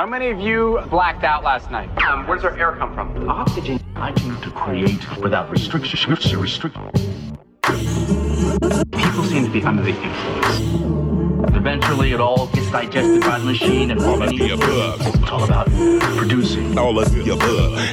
How many of you blacked out last night? Um, where does our air come from? Oxygen. I came to create without restriction. Restrict. People seem to be under the influence. Eventually, it all gets digested by the machine, and all of the above. It's all about producing. All of the above.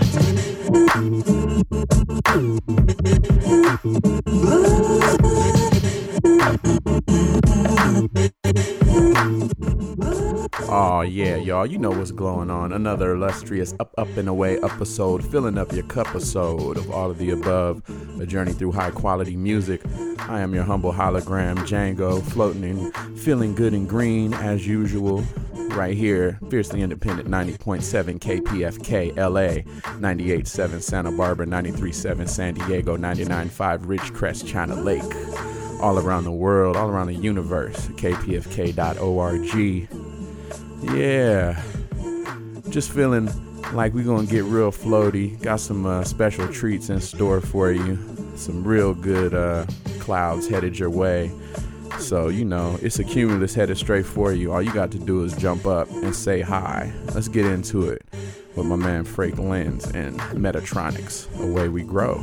Oh yeah, y'all, you know what's going on. Another illustrious up, up and away episode, filling up your cup episode of all of the above, a journey through high quality music. I am your humble hologram, Django, floating and feeling good and green as usual. Right here, fiercely independent 90.7 KPFK LA, 98.7 Santa Barbara, 93.7 San Diego, 99.5 Ridgecrest, China Lake all around the world, all around the universe. KPFK.org. Yeah. Just feeling like we're going to get real floaty. Got some uh, special treats in store for you. Some real good uh, clouds headed your way. So, you know, it's a cumulus headed straight for you. All you got to do is jump up and say hi. Let's get into it with my man Frank Lenz and Metatronics. Away we grow.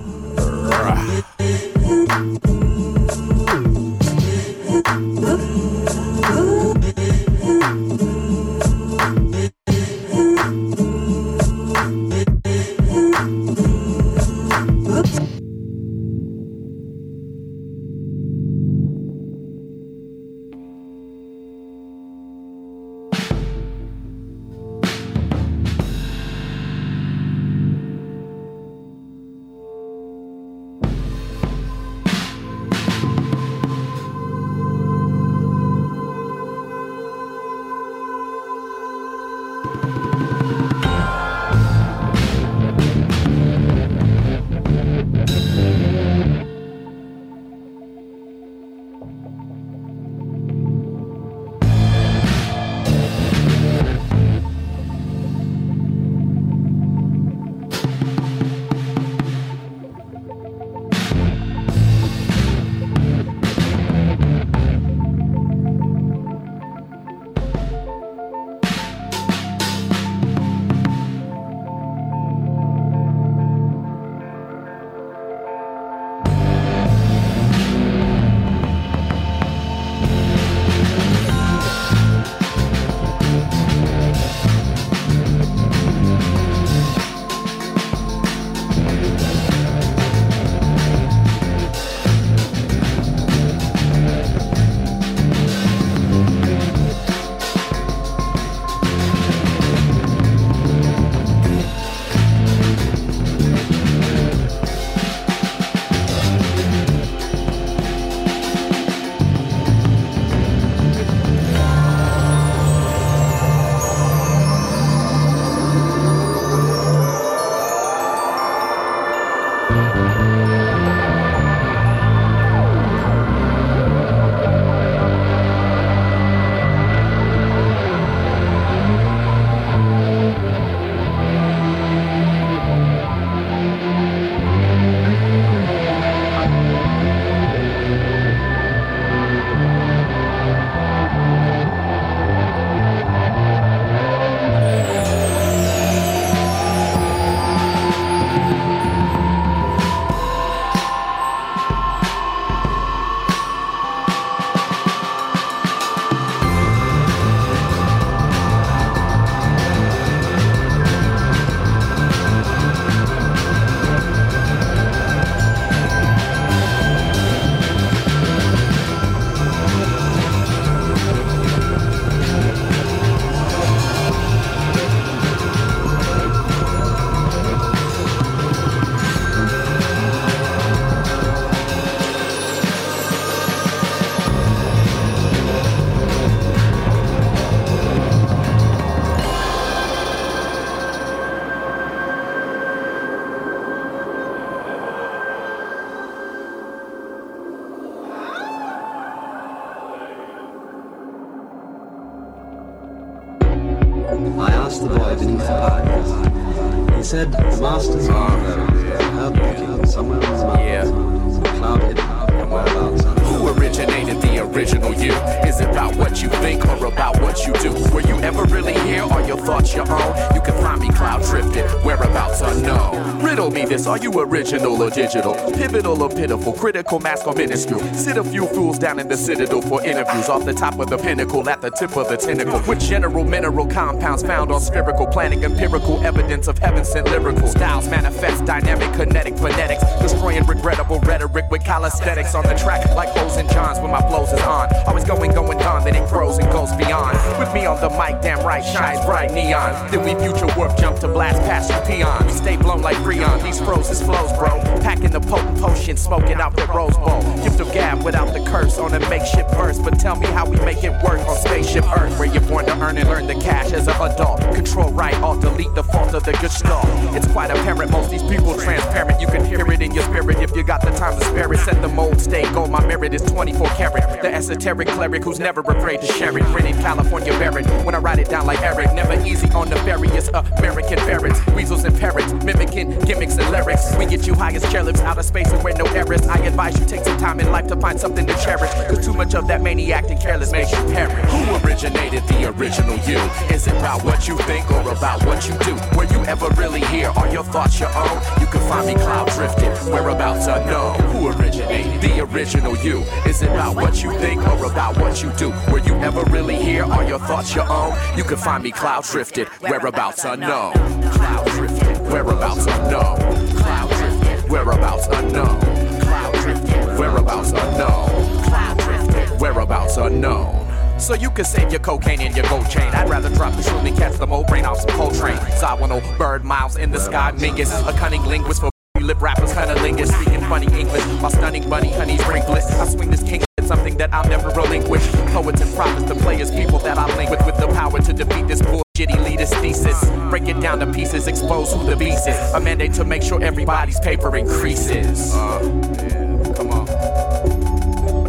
Pitiful, critical, mask or minuscule? Sit a few fools down in the citadel for interviews off the top of the pinnacle at the tip of the tentacle. With general mineral compounds found on spherical, planning empirical evidence of heaven sent lyrical styles manifest dynamic, kinetic phonetics, destroying regrettable rhetoric with calisthenics on the track like hoes and johns when my flows is on. Always going, going on, then it grows and goes beyond. With me on the mic, damn right, shines bright neon. Then we future warp jump to blast past you peons. Stay blown like Freon, these froze is flows, bro. Packing the potent potion, smoking out the Rose Bowl. Gift of gab without the curse on a makeshift verse. But tell me how we make it work on spaceship Earth, where you're born to earn and learn the cash as an adult. Control right, alt delete the fault of the stuff. It's quite apparent most these people transparent. You can hear it in your spirit if you got the time to spare it. Set the mold, stay gold. My merit is 24 karat. The esoteric cleric who's never afraid to share it. Printed California Barrett. When I write it down like Eric, never easy on the nefarious uh, American ferrets, weasels and parrots, mimicking gimmicks and lyrics. We get you high as chairlifts out of space and where no errors. I advise you take some time in life to find something to cherish. Cause too much of that maniac and careless makes you perish. Who originated the original you? Is it about what you think or about what you do? Were you ever really here? Are your thoughts your own? You can find me cloud drifted, whereabouts unknown. Who originated the original you? Is it about what you think or about what you do? Were you ever really here? Are your thoughts your own? You can find me cloud drifted, whereabouts unknown. Cloud drifted, whereabouts unknown. Cloud drifted, whereabouts unknown. Cloud drifted, whereabouts unknown. Cloud drifted, whereabouts unknown. So you can save your cocaine and your gold chain. I'd rather drop the shroom than catch the mo brain off some coal train. So I Coltrane. Zawano, bird miles in the sky, mingus. A cunning linguist for lip rappers, cunnilingus. Speaking funny English my stunning bunny honeys bring. I swing this king something that I'll never relinquish. Poets and prophets, the players, people that I link with, with the power to defeat this bullshit elitist thesis. Break it down to pieces, expose who the beast is. A mandate to make sure everybody's paper increases. Uh.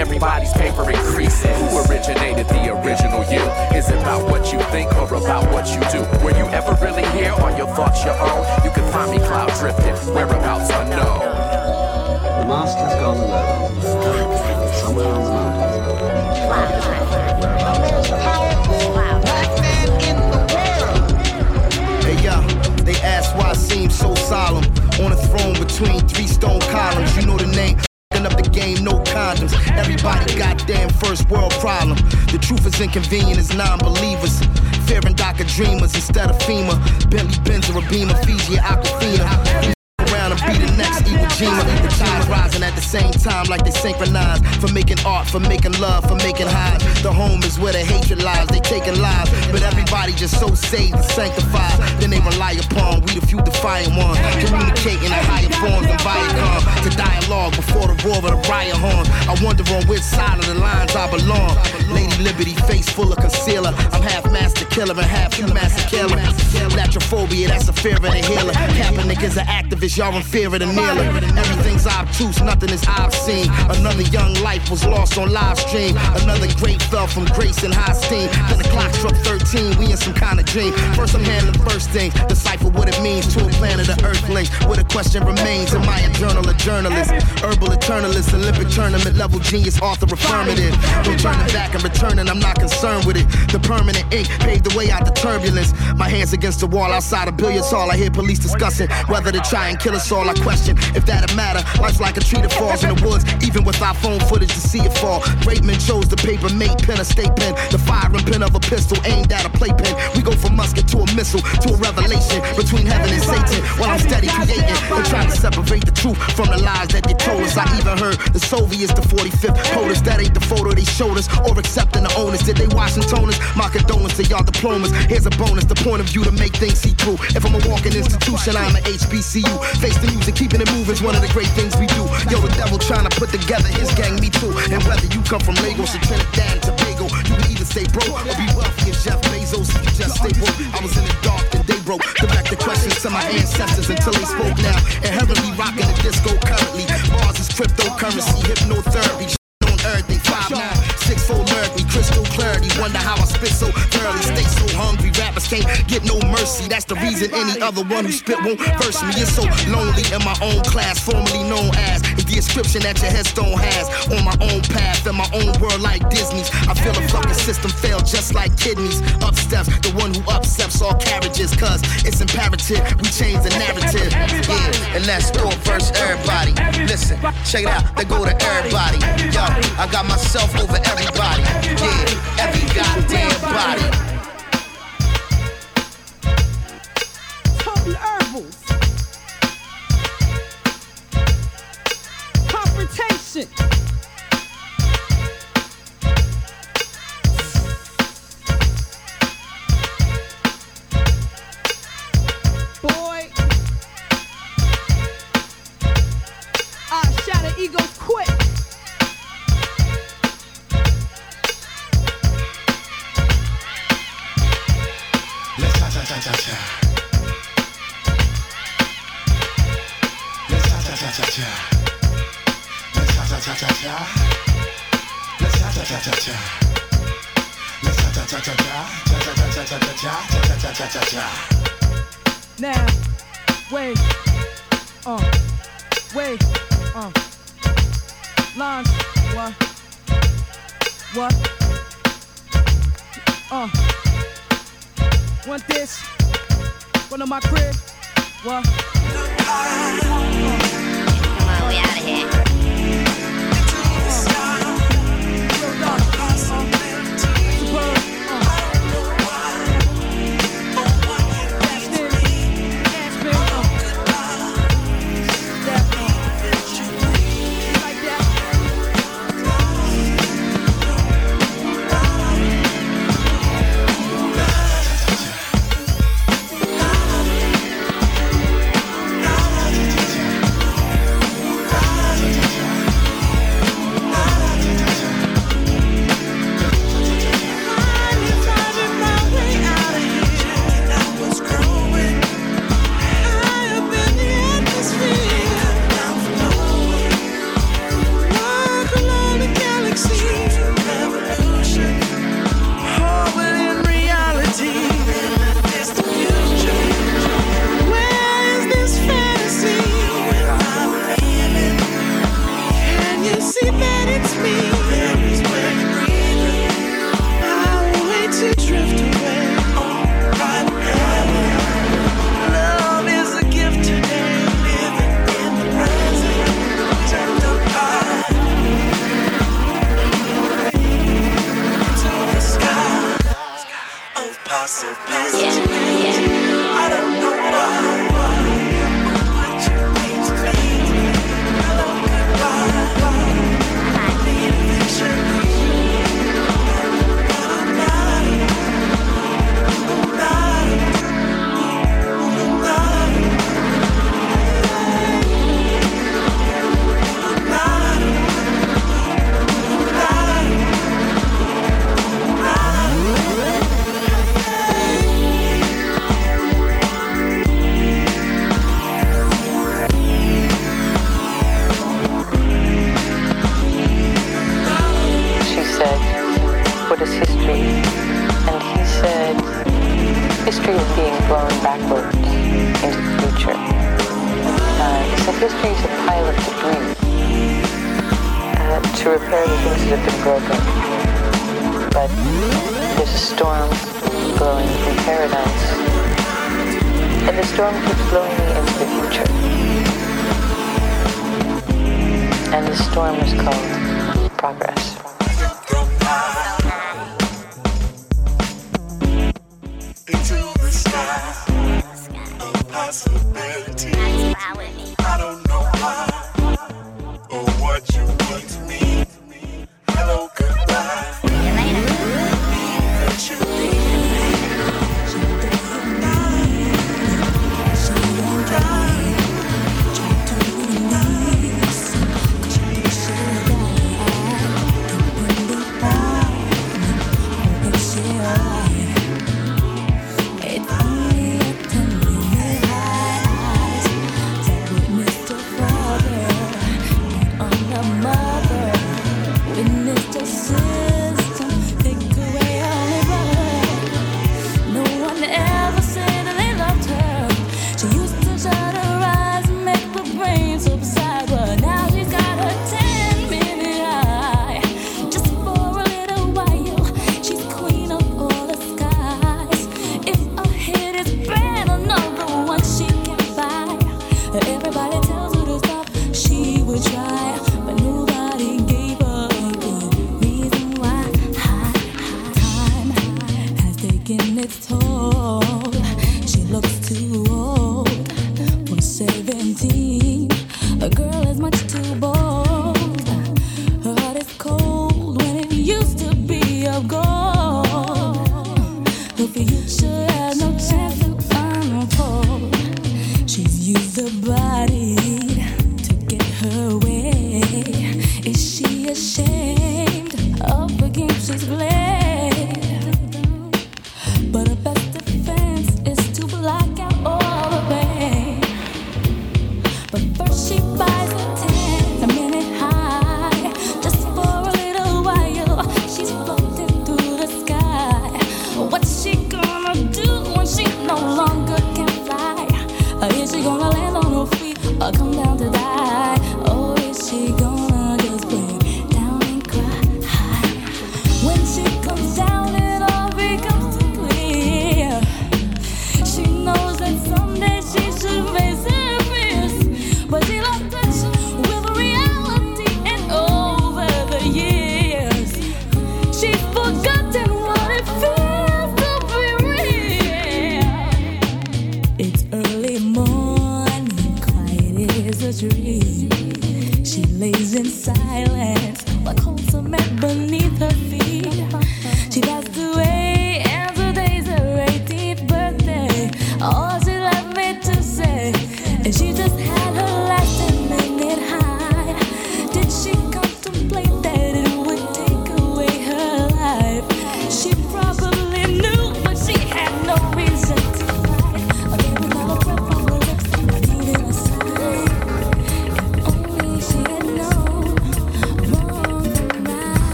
Everybody's paper increases. Who originated the original you? Is it about what you think or about what you do? Were you ever really here? Are your thoughts your own? You can find me cloud drifted, whereabouts unknown. The master's gone alone. Inconvenient as non-believers. Fearing DACA dreamers instead of FEMA. Bentley Benz or a Beamer, Fiji or Aquafina around and be the next Iwo Jima. The tides rising at the same time like they synchronize. For making art, for making love, for making highs. The home is where the hatred lies. They taking lives, but everybody just so saved and sanctified. Then they rely upon we the few defiant ones. Communicating in higher forms than Viacom. To dialogue before the roar of the riot horn. I wonder on which side of the lines I belong. Lady Liberty, face full of concealer. I'm half master killer and half master killer. Iatrophobia, that's a fear of the healer. Kaepernick is an activist, y'all in fear of the kneeler. Everything's obtuse, nothing is obscene. Another young life was lost on live stream. Another great fell from grace and high steam. Then the clock struck 13, we in some kind of dream. First, I'm handling the first thing, decipher what it means to a planet of earthlings. Where the question remains, am I a journal or journalist? Herbal eternalist, Olympic tournament level genius, author affirmative. Don't turn it back and returning, I'm not concerned with it. The permanent ink paved the way out the turbulence. My hands against the wall outside a billiards hall. I hear police discussing whether to try and kill us all. I question if that'd matter. Life's like a tree that falls in the woods, even with our phone footage to see it fall. Great chose the paper mate pen, a state pen, the firing pin of a pistol aimed at a playpen. We go from musket to a missile to a revelation between heaven and Satan. While I'm steady creating and trying to separate the truth from the lies that they told us. I even heard the Soviets, the 45th, told us that ain't the photo they showed us or accepting the onus. Did they Washingtoners? My condolence to y'all diplomas. Here's a bonus, the point of view to make things see through. If I'm a walking institution, I'm an HBCU. Face the music, keeping it moving's one of the great things we do. Yo, the devil trying to put together his gang, me too. And whether you come from Lagos or Trinidad and Tobago, you can either stay broke or be wealthy as Jeff Bezos. You just stay broke, I was in the dark, the day broke. Direct the questions to my ancestors until they spoke now. And heavenly rocking the disco currently. Mars is cryptocurrency, hypnotherapy. On earth, they five nine, six fold Wonder how I spit so thoroughly. Stay so hungry, rappers can't get no mercy. That's the reason any other one who spit won't verse me. It's so lonely in my own class, formerly known as. Is the inscription that your headstone has. On my own path, in my own world like Disney's. I feel the fucking system fail just like kidneys. Up steps, the one who upsets all carriages. Cause it's imperative, we change the narrative. Yeah, and that's thought first, everybody. Listen, check it out, they go to everybody. Yo, I got myself over everybody. Yeah, every goddamn body. Total herbals. Confrontation. Boy. I shatter egos Now, wait, uh, wait, uh, what, uh, want this, one of my crib, what, Come on, we out of here.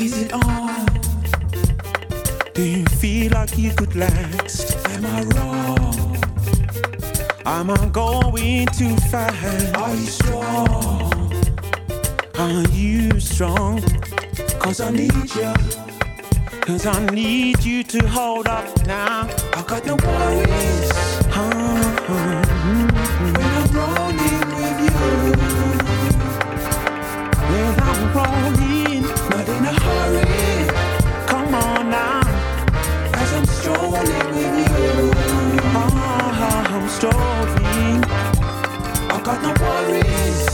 Is it on? Do you feel like you could last? Am I wrong? Am I going too fast? Are you strong? Are you strong? Cause I need you. Cause I need you to hold up now. I got no worries. Uh-huh. When I'm rolling. got no worries.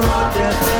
brought.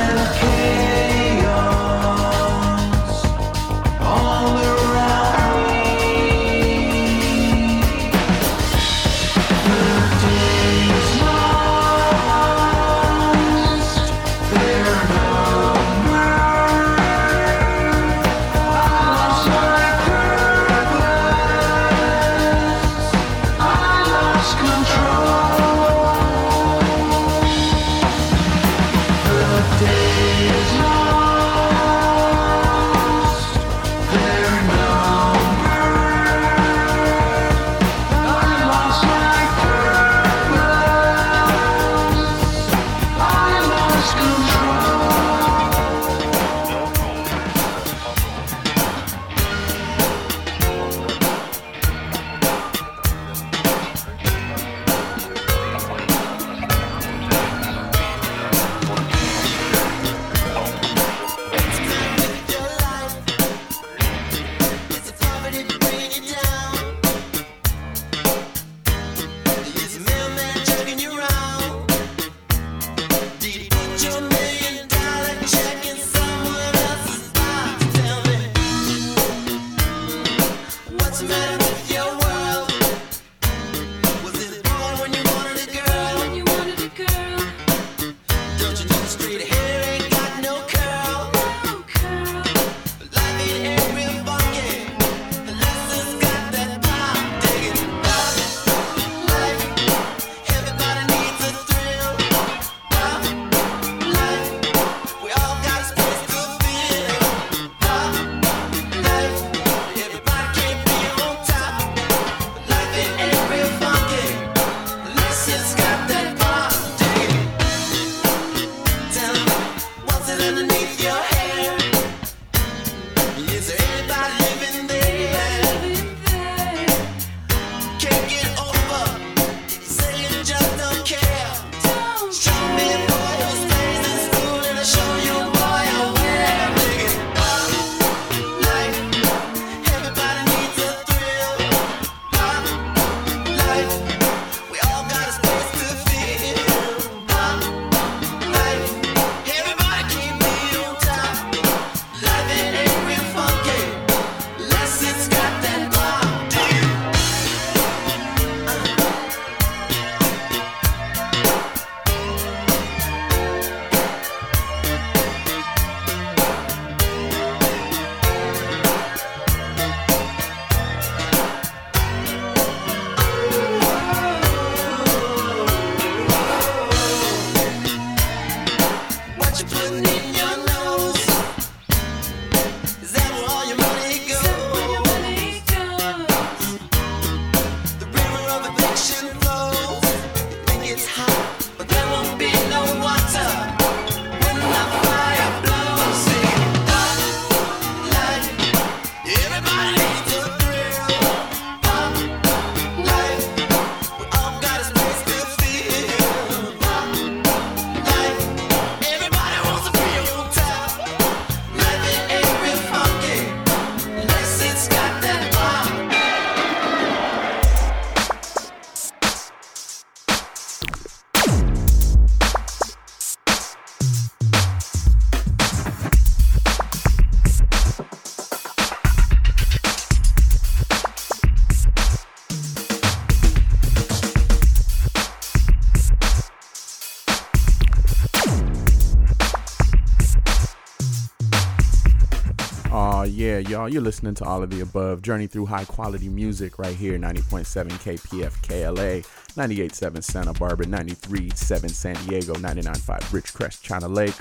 y'all. You're listening to all of the above. Journey through high quality music right here 90.7 KPFK LA, 98.7 Santa Barbara, 93.7 San Diego, 99.5 Ridgecrest, China Lake,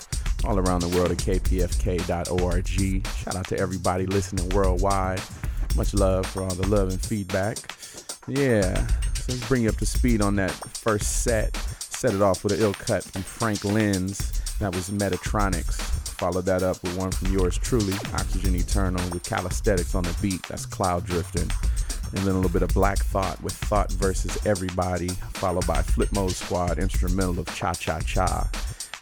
all around the world at kpfk.org. Shout out to everybody listening worldwide. Much love for all the love and feedback. Yeah, so let's bring you up to speed on that first set. Set it off with an ill cut from Frank Lenz. That was Metatronics. Follow that up with one from yours truly, Oxygen Eternal, with calisthenics on the beat. That's cloud drifting. And then a little bit of Black Thought with Thought versus Everybody, followed by Flipmode Squad, instrumental of Cha Cha Cha.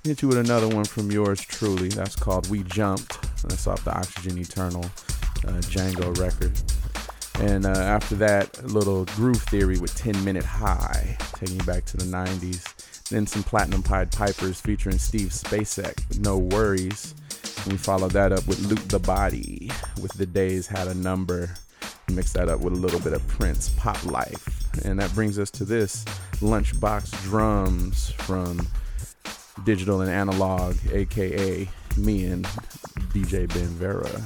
Hit you with another one from yours truly. That's called We Jumped. That's off the Oxygen Eternal uh, Django record. And uh, after that, a little groove theory with 10 Minute High, taking you back to the 90s. Then some Platinum Pied Pipers featuring Steve Spacek No Worries. And we followed that up with Luke the Body with The Days Had a Number. Mix that up with a little bit of Prince Pop Life. And that brings us to this Lunchbox Drums from Digital and Analog, aka me and DJ Ben Vera.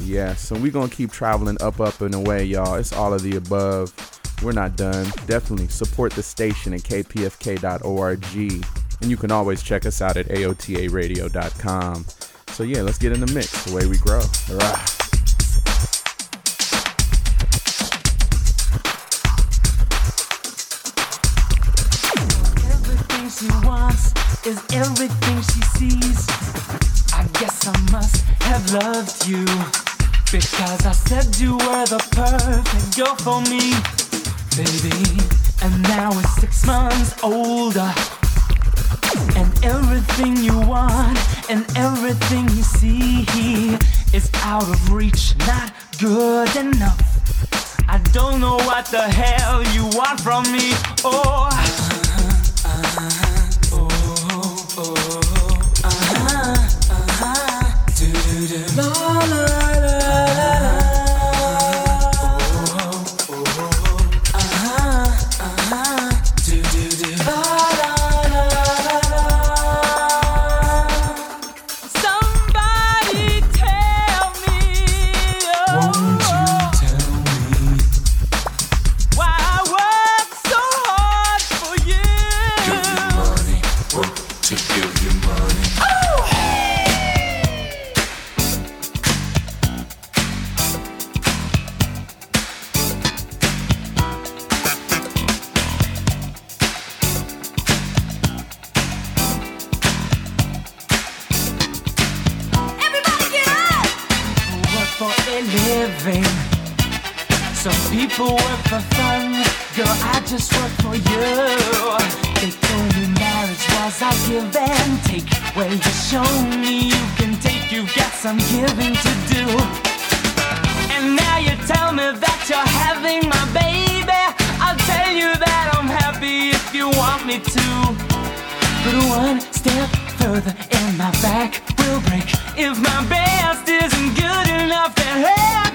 Yeah, so we're gonna keep traveling up, up, and away, y'all. It's all of the above. We're not done. Definitely support the station at kpfk.org. And you can always check us out at aotaradio.com. So yeah, let's get in the mix, the way we grow. Everything she wants is everything she sees. I guess I must have loved you because I said you were the perfect girl for me, baby. And now we're six months older. And everything you want and everything you see is out of reach, not good enough. I don't know what the hell you want from me. Oh, La, la, la, people work for fun. Girl, I just work for you. They told me marriage was a give and take. Well, you show me you can take. You've got some giving to do. And now you tell me that you're having my baby. I'll tell you that I'm happy if you want me to. But one step further and my back will break. If my best isn't good enough, then how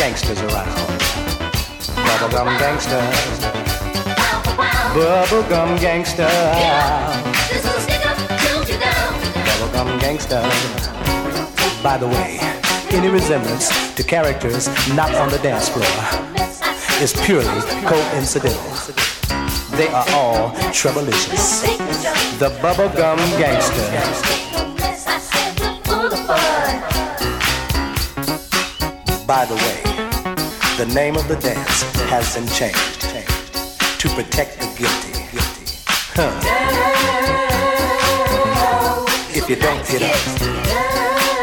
gangsters around. Bubblegum gangsters, Bubblegum gangster. Bubblegum gangsters. By the way, any resemblance to characters not on the dance floor is purely coincidental. They are all troublicious. The bubblegum gangster. by the way the name of the dance has been changed to protect the guilty. Huh. If you don't get up,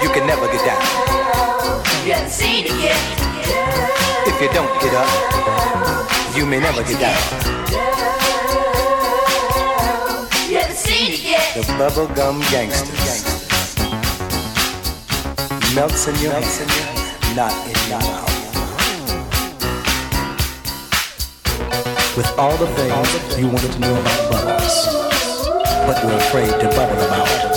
you can never get down. If you don't get up, you may never get down. The bubblegum gangsters melts in your hands, not in your heart. with all the things you wanted to know about bubbles, but were afraid to bubble about.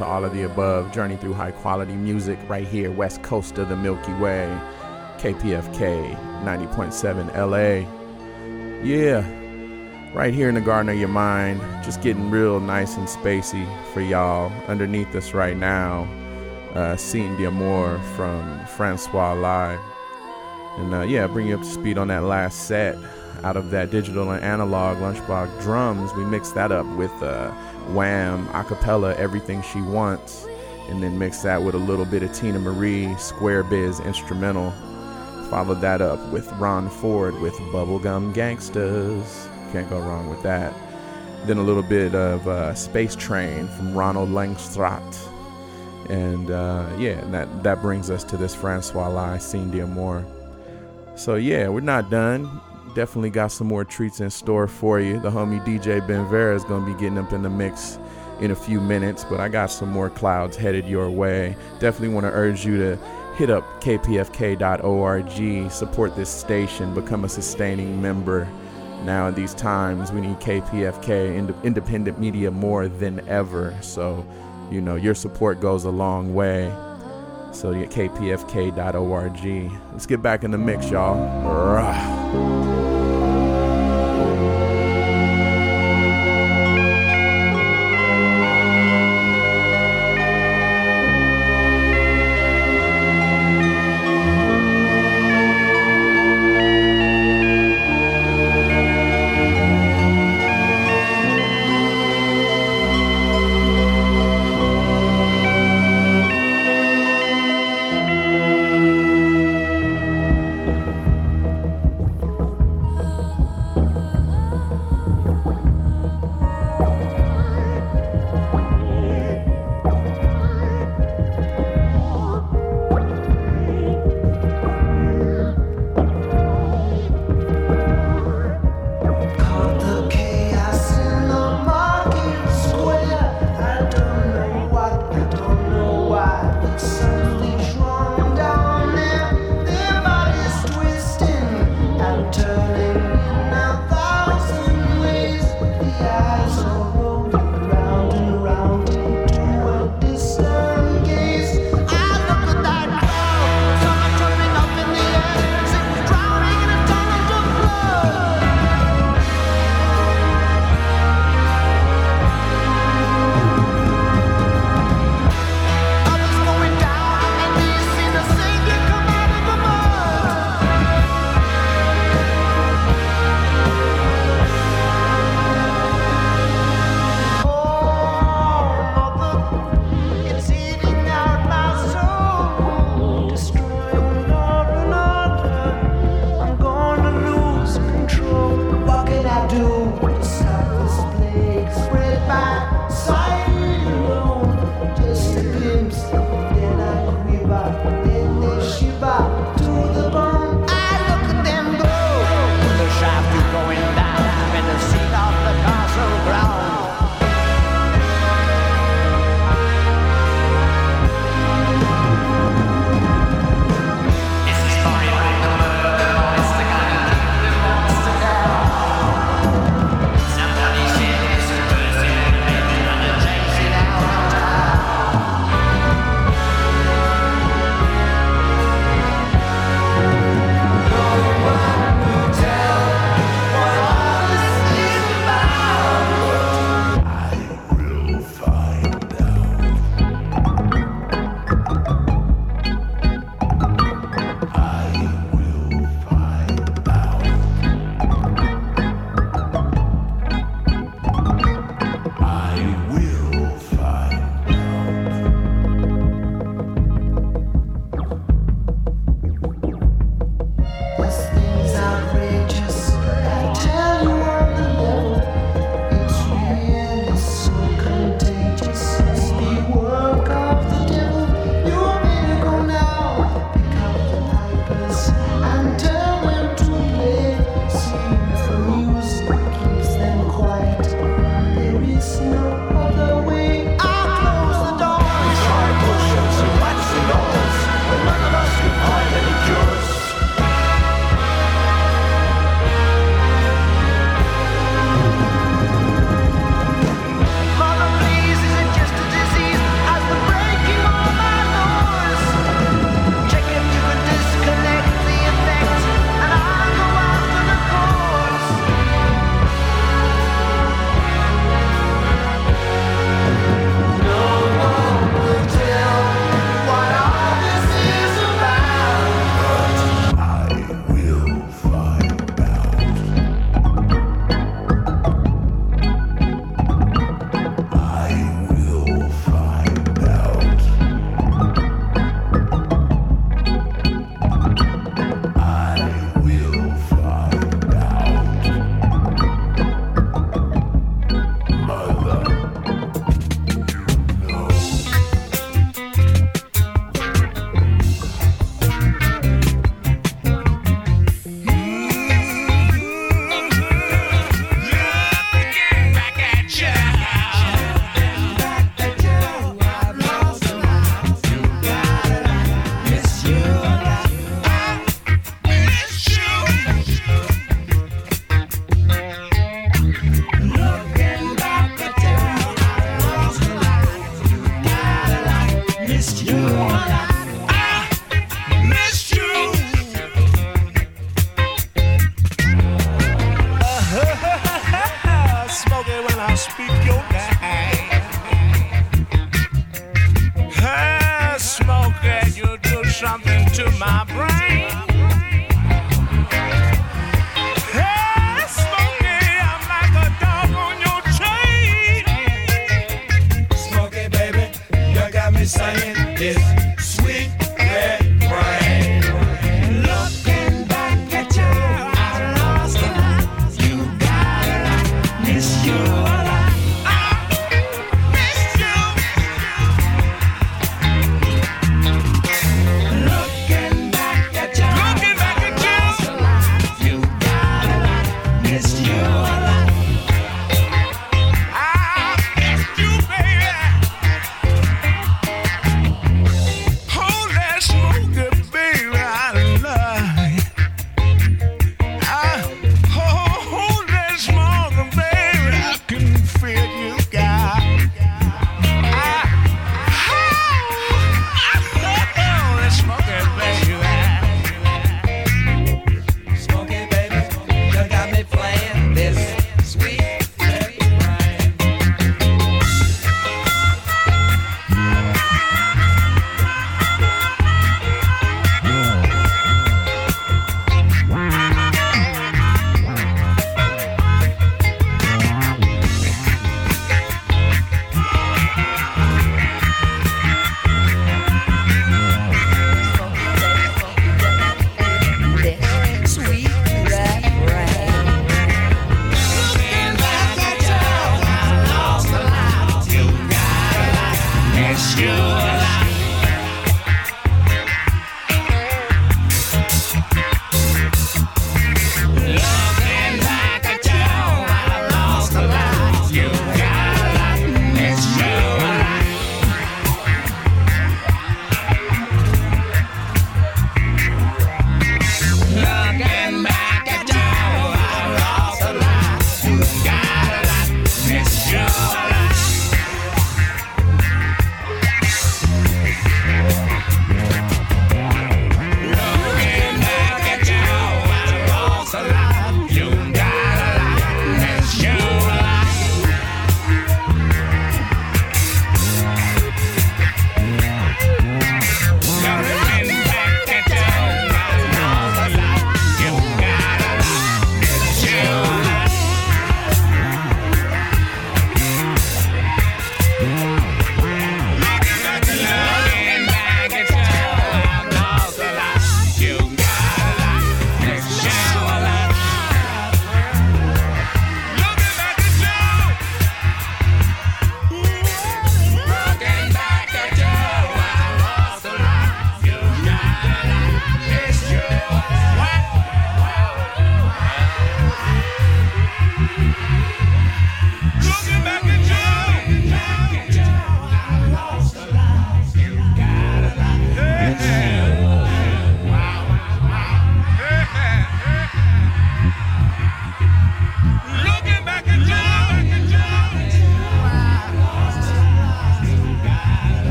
To all of the above. Journey through high quality music right here, west coast of the Milky Way. KPFK 90.7 LA. Yeah, right here in the garden of your mind. Just getting real nice and spacey for y'all. Underneath us right now, uh, Scene d'Amour from Francois Lai. And uh, yeah, bring you up to speed on that last set. Out of that digital and analog Lunchbox drums, we mixed that up with uh, Wham, acapella, Everything She Wants, and then mix that with a little bit of Teena Marie, Square Biz instrumental. Followed that up with Ron Ford with Bubblegum Gangsters. Can't go wrong with that. Then a little bit of uh, Space Train from Ronald Langstraat. And uh, yeah, that, that brings us to this Francois Lai Scene d'Amour. So yeah, we're not done. Definitely got some more treats in store for you. The homie DJ Ben Vera is gonna be getting up in the mix in a few minutes, but I got some more clouds headed your way. Definitely want to urge you to hit up kpfk.org, support this station, become a sustaining member. Now in these times, we need KPFK ind- independent media more than ever. So, you know, your support goes a long way. So yeah, kpfk.org. Let's get back in the mix, y'all. Rah.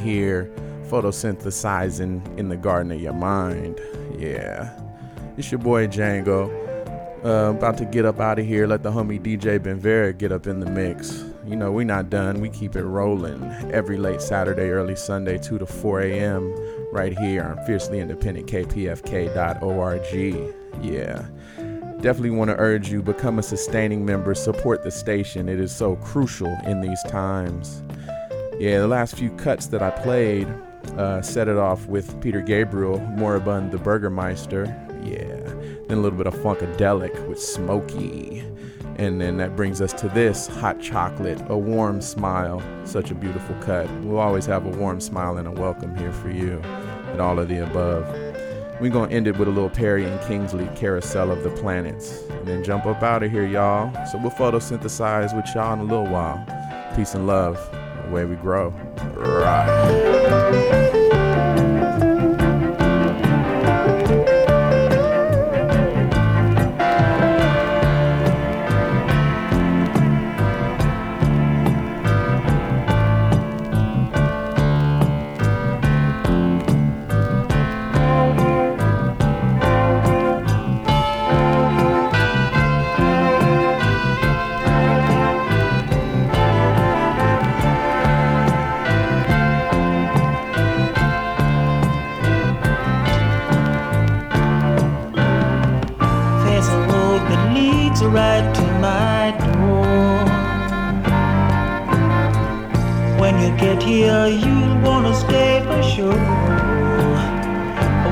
Here. Photosynthesizing in the garden of your mind. Yeah. It's your boy Django. Uh, about to get up out of here. Let the homie DJ Benvera get up in the mix. You know, we're not done. We keep it rolling every late Saturday, early Sunday, 2 to 4 a.m. right here on fiercely independent kpfk.org. Yeah. Definitely want to urge you become a sustaining member, support the station. It is so crucial in these times. Yeah, the last few cuts that I played uh, set it off with Peter Gabriel, Moribund the Burgermeister. Yeah. Then a little bit of Funkadelic with Smokey. And then that brings us to this hot chocolate, a warm smile. Such a beautiful cut. We'll always have a warm smile and a welcome here for you, and all of the above. We're gonna end it with a little Perrey and Kingsley carousel of the planets, and then jump up out of here, y'all. So we'll photosynthesize with y'all in a little while. Peace and love, way we grow. Right.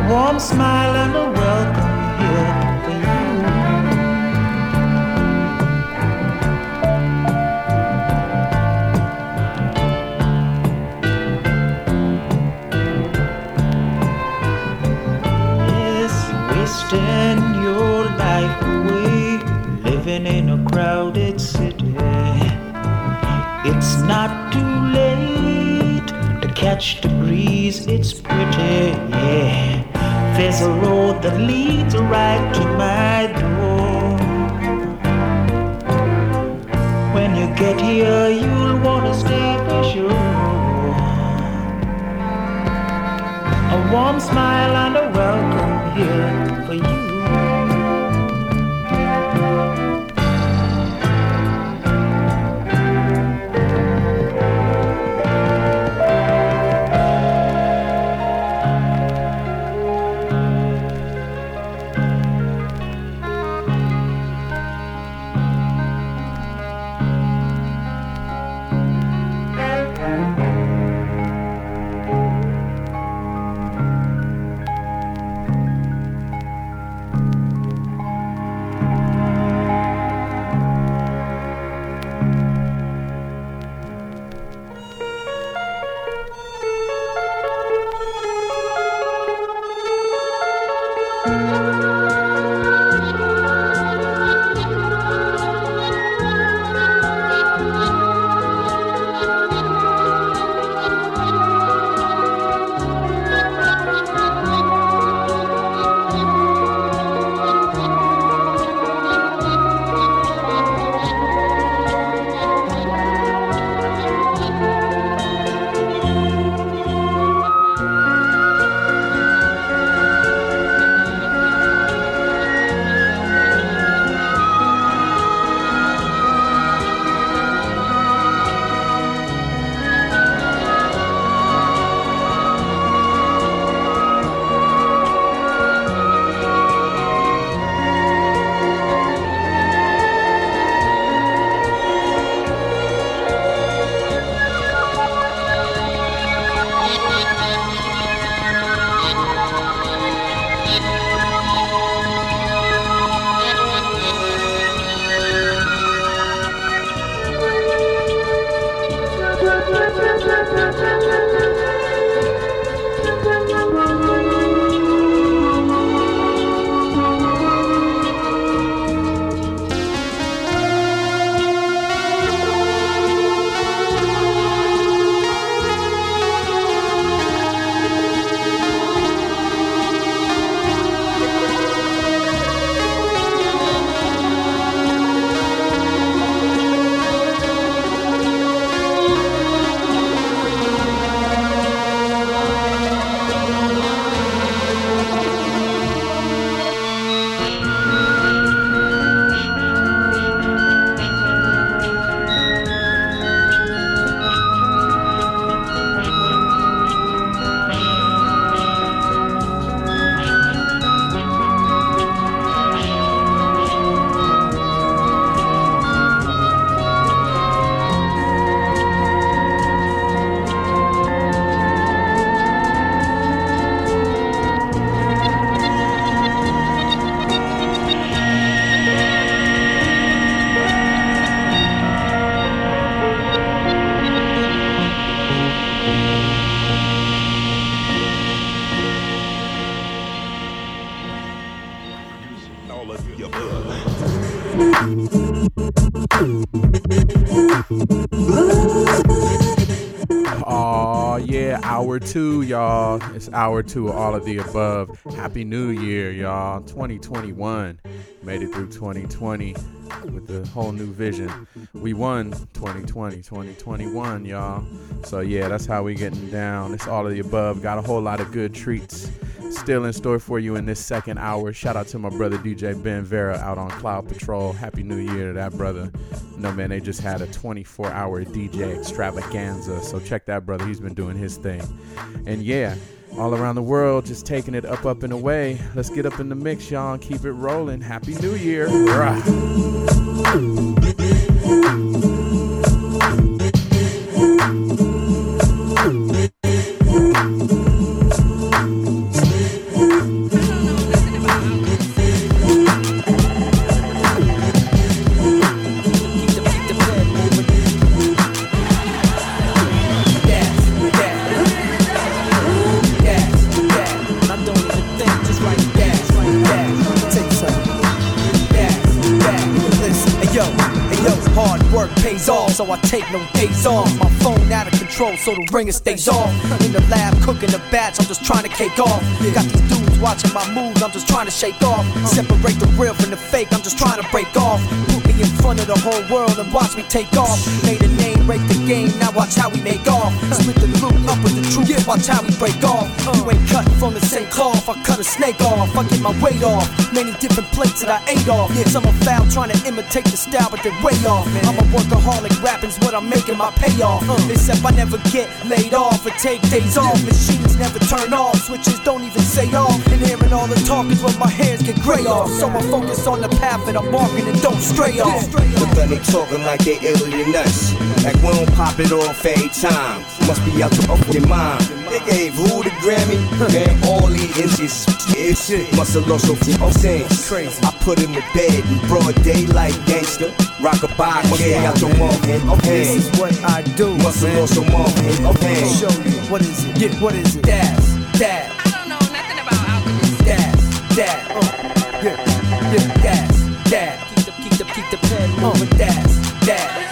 Warm smile and a welcome here for you. Yes, wasting your life away, living in a crowded city. It's not too late to catch the breeze, it's pretty. There's a road that leads right to my door. When you get here, you'll wanna stay for sure. A warm smile and a welcome here y'all. It's hour two of all of the above. Happy New Year, y'all. 2021. Made it through 2020 with the whole new vision. We won 2020, 2021, y'all. So, yeah, that's how we getting down. It's all of the above. Got a whole lot of good treats still in store for you in this second hour. Shout out to my brother DJ Ben Vera out on Cloud Patrol. Happy New Year to that brother. No man, they just had a 24 hour DJ extravaganza. So check that brother. He's been doing his thing. And yeah, all around the world, just taking it up, up, and away. Let's get up in the mix, y'all, and keep it rolling. Happy New Year. Rah. Take no days off. My phone out of control, so the ringer stays off. In the lab, cooking the batch, I'm just trying to cake off. Got these dudes watching my moves, I'm just trying to shake off. Separate the real from the fake, I'm just trying to break off. Put me in front of the whole world and watch me take off. Made a name, break the game, now watch how we make off. Split the loot up with the truth, watch how we break off. You ain't cut from the same cloth, I cut a snake off. I get my weight off. Many different plates that I ate off. Yeah. Some are foul trying to imitate the style, but they're way off. I'm a workaholic, rapping's what I'm making my payoff. Except I never get laid off or take days off. Machines never turn off, switches don't even say off. And hearing all the talk is when my hands get gray off. So I focus on the path that I'm walking and don't stray off. But then they talking like they alien nuts. Like we don't pop it off every time. Must be out the off your mind. They gave who the Grammy? Man, all these inches is must have lost some things. Crazy. I put him to bed in broad daylight, gangster. Rock a bye, get out your mom and okay. This is what I do. Must have lost some mom and okay. Show you what is it? Yeah, what is it? Daz, daz. I don't know nothing about alchemy. Daz, daz. Uh, yeah, yeah, daz, daz. Keep the, keep the, keep the pen moving. Daz, daz. Daz,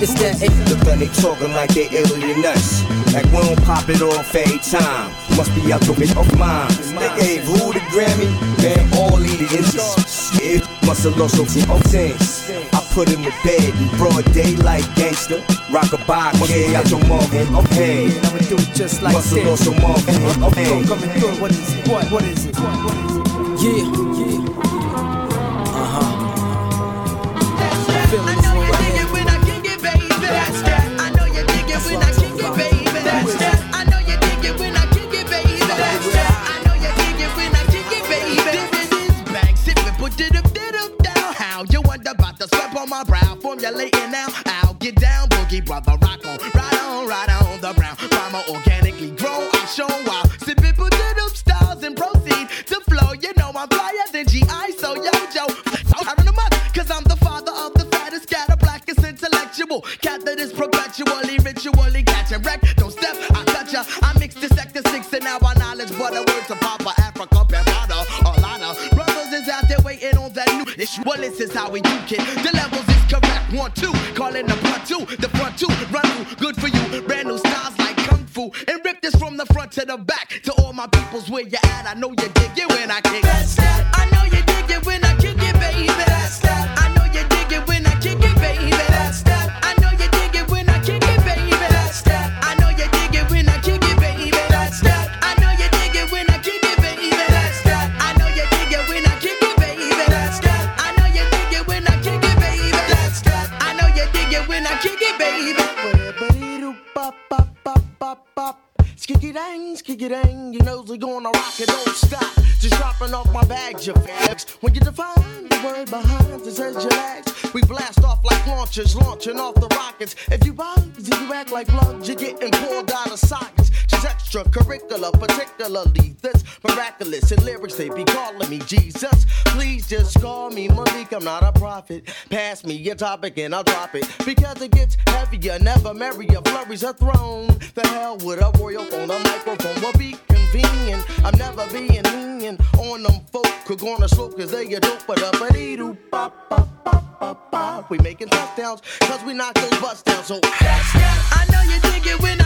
It's that. Then they talking like they alien nuts. Like we don't pop it off every time. Must be out your bitch off mine. They gave who the Grammy? Man, all inches. It must have lost some things. I put him to bed in broad daylight, gangster. Rock a bye, get out your mom and okay. Now we do it just like Must have lost some okay. Go coming through. What is it? What? What is it? What? What is it? Yeah, yeah. Feeling this one right here. when I kick it, baby. That's that. I know you dig it when I kick it, baby. That's that. I know you dig it when I kick it, baby. That's that. I know you dig it when I kick it, baby. This is bang, sipping, put it up, did up, down. How you wonder about the sweat on my brow? Formulating now. I'll get down, boogie brother, rock on, that. Well, this is how we do it. The levels is correct. One, two, calling the front two, the front two, run through. Good for you. Brand new styles like kung fu. And rip this from the front to the back. To all my peoples where you at, I know you dig it when I kick it. I dang, skiggy dang, you know we gonna rock it, don't stop. Just dropping off my bags, you fags. When you define the word behind it says your we blast off like launchers, launching off the rockets. If you buzz, you act like plugs, you're getting pulled out of sockets. Just extracurricular, particularly this miraculous. In lyrics, they be calling me Jesus. Please just call me Malik, I'm not a prophet. Pass me your topic and I'll drop it. Because it gets heavier, never merrier, flurries a throne. The hell with a royal on a microphone will be convenient. I'm never being lenient on them folk who gonna slow cause they a dope but up a dee doo pop pop pop pop pop. We making touchdowns cause we knock those butts down. So that's that. I know you dig it when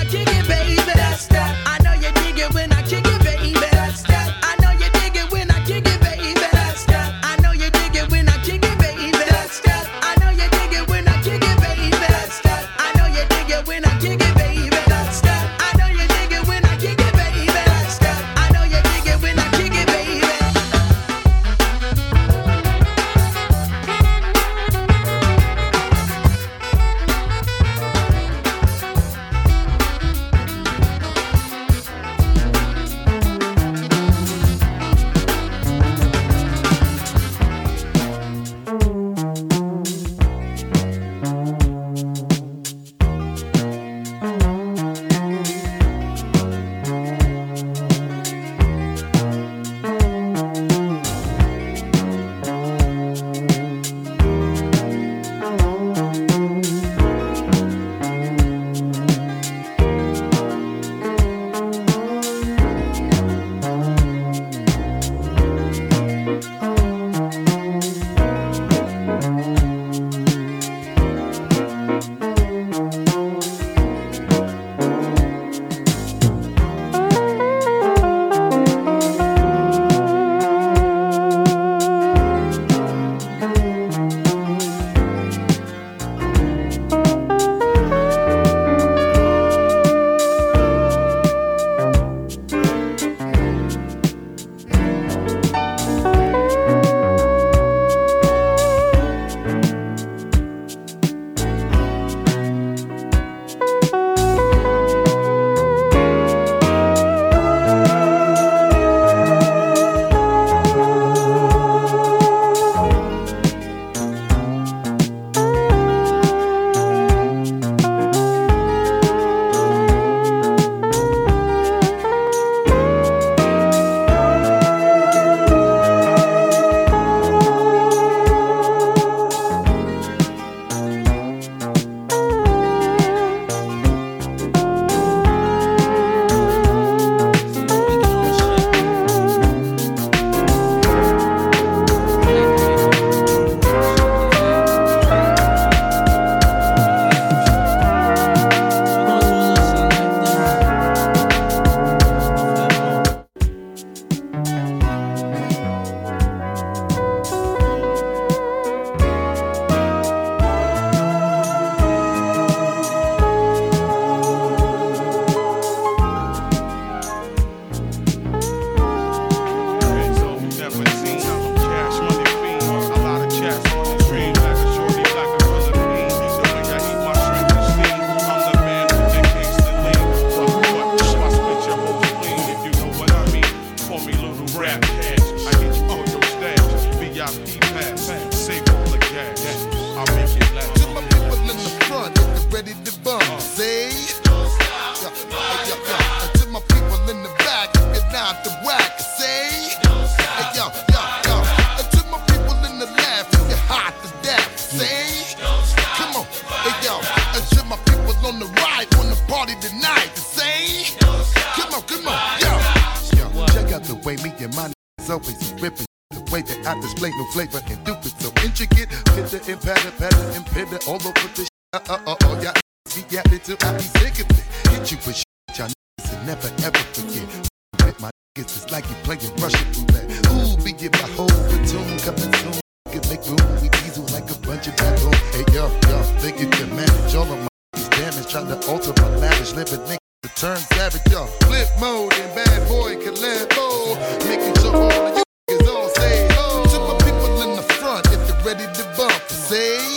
uh, uh, uh, oh, yeah. Be yapping till I be sick of it. Hit you with shit, y'all niggas and never ever forget. With my niggas, it's like you playing Russian roulette. Ooh, be get my whole platoon coming soon. Can make room, we diesel like a bunch of baboon. Hey, yo, yo, think you can manage all of my these damage, trying to alter my lavish living nigga. To turn savage, yo, flip mode and bad boy collabo, making sure all of you niggas all say oh. To my people in the front, if you're ready to bump, say.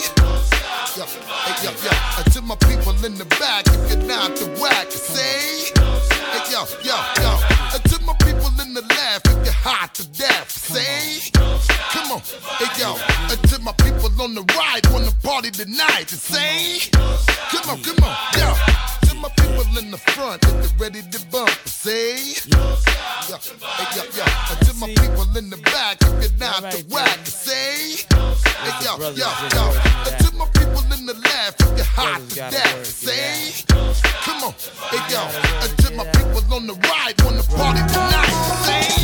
Hey, yo, yo. Uh, to my people in the back, if you're not the whack, say. Hey, yo, yo, yo. Uh, to my people in the left, if you're hot to death, say. Come on, hey, yo. Uh, to my people on the right, wanna party tonight, say. Come on, come on, yo. To my people in the front, if you're ready to bump, say. Yo, hey, yo, yo. Uh, to my people in the back, if you're not the whack, say. Hey, yo, yo, yo. Uh, to my people in the left, if you're hot to death, say. Come on, hey, yo. To my people on the right, wanna party tonight, say.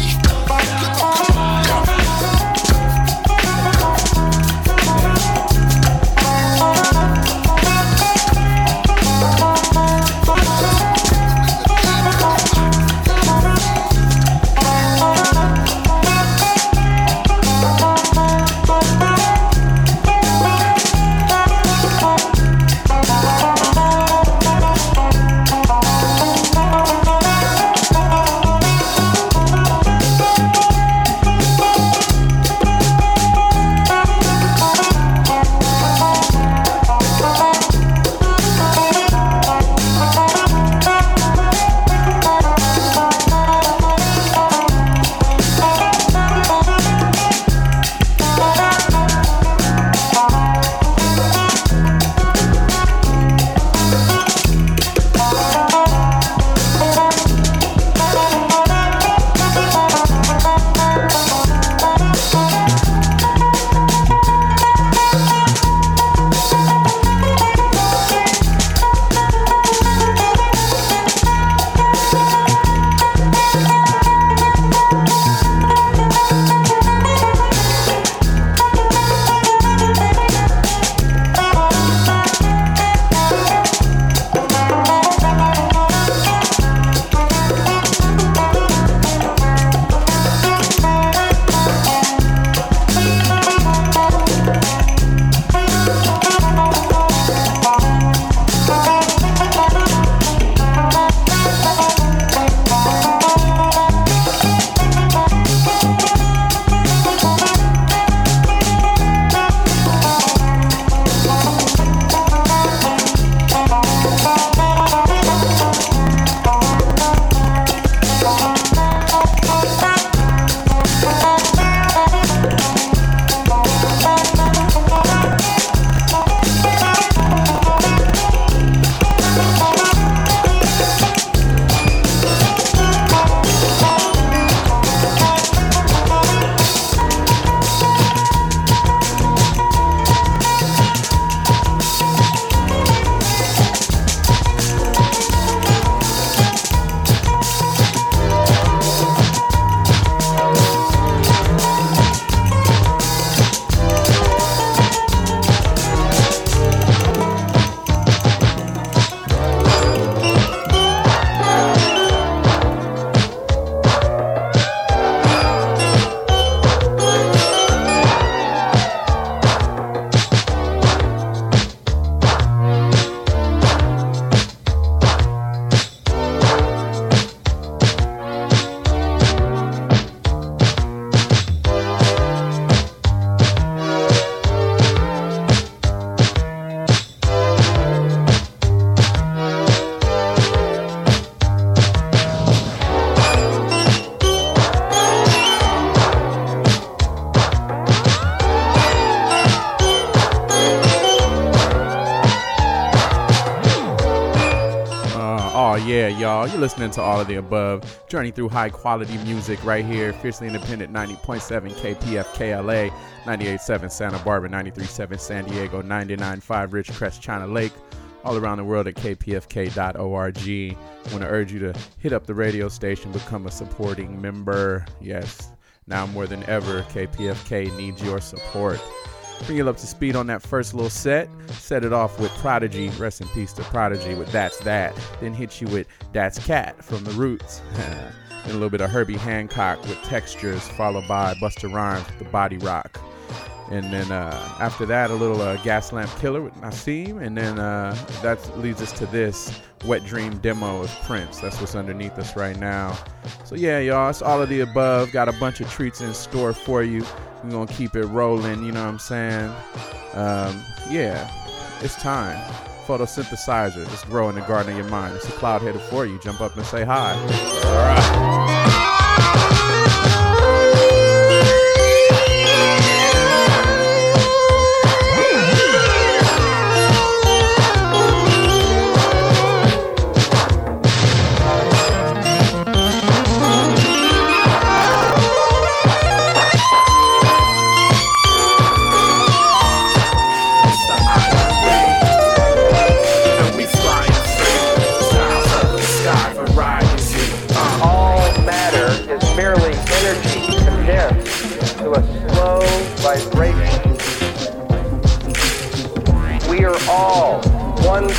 Y'all. You're listening to all of the above. Journey through high quality music right here. Fiercely independent 90.7 KPFK LA, 98.7 Santa Barbara, 93.7 San Diego, 99.5 Ridgecrest China Lake. all around the world at kpfk.org. I want to urge you to hit up the radio station, become a supporting member. Yes, now more than ever, KPFK needs your support. Bring you up to speed on that first little set. Set it off with Prodigy, rest in peace to Prodigy with That's That. Then hit you with That's Cat from The Roots. then a little bit of Herbie Hancock with Textures, followed by Busta Rhymes with The Body Rock. And then uh, after that, a little uh, Gaslamp Killer with Nassim. And then uh, that leads us to this Wet Dream demo of Prince. That's what's underneath us right now. So, yeah, y'all, it's all of the above. Got a bunch of treats in store for you. We're to keep it rolling, you know what I'm saying? Um, yeah, it's time. Photosynthesizer. Let's grow in the garden of your mind. It's a cloud headed for you. Jump up and say hi.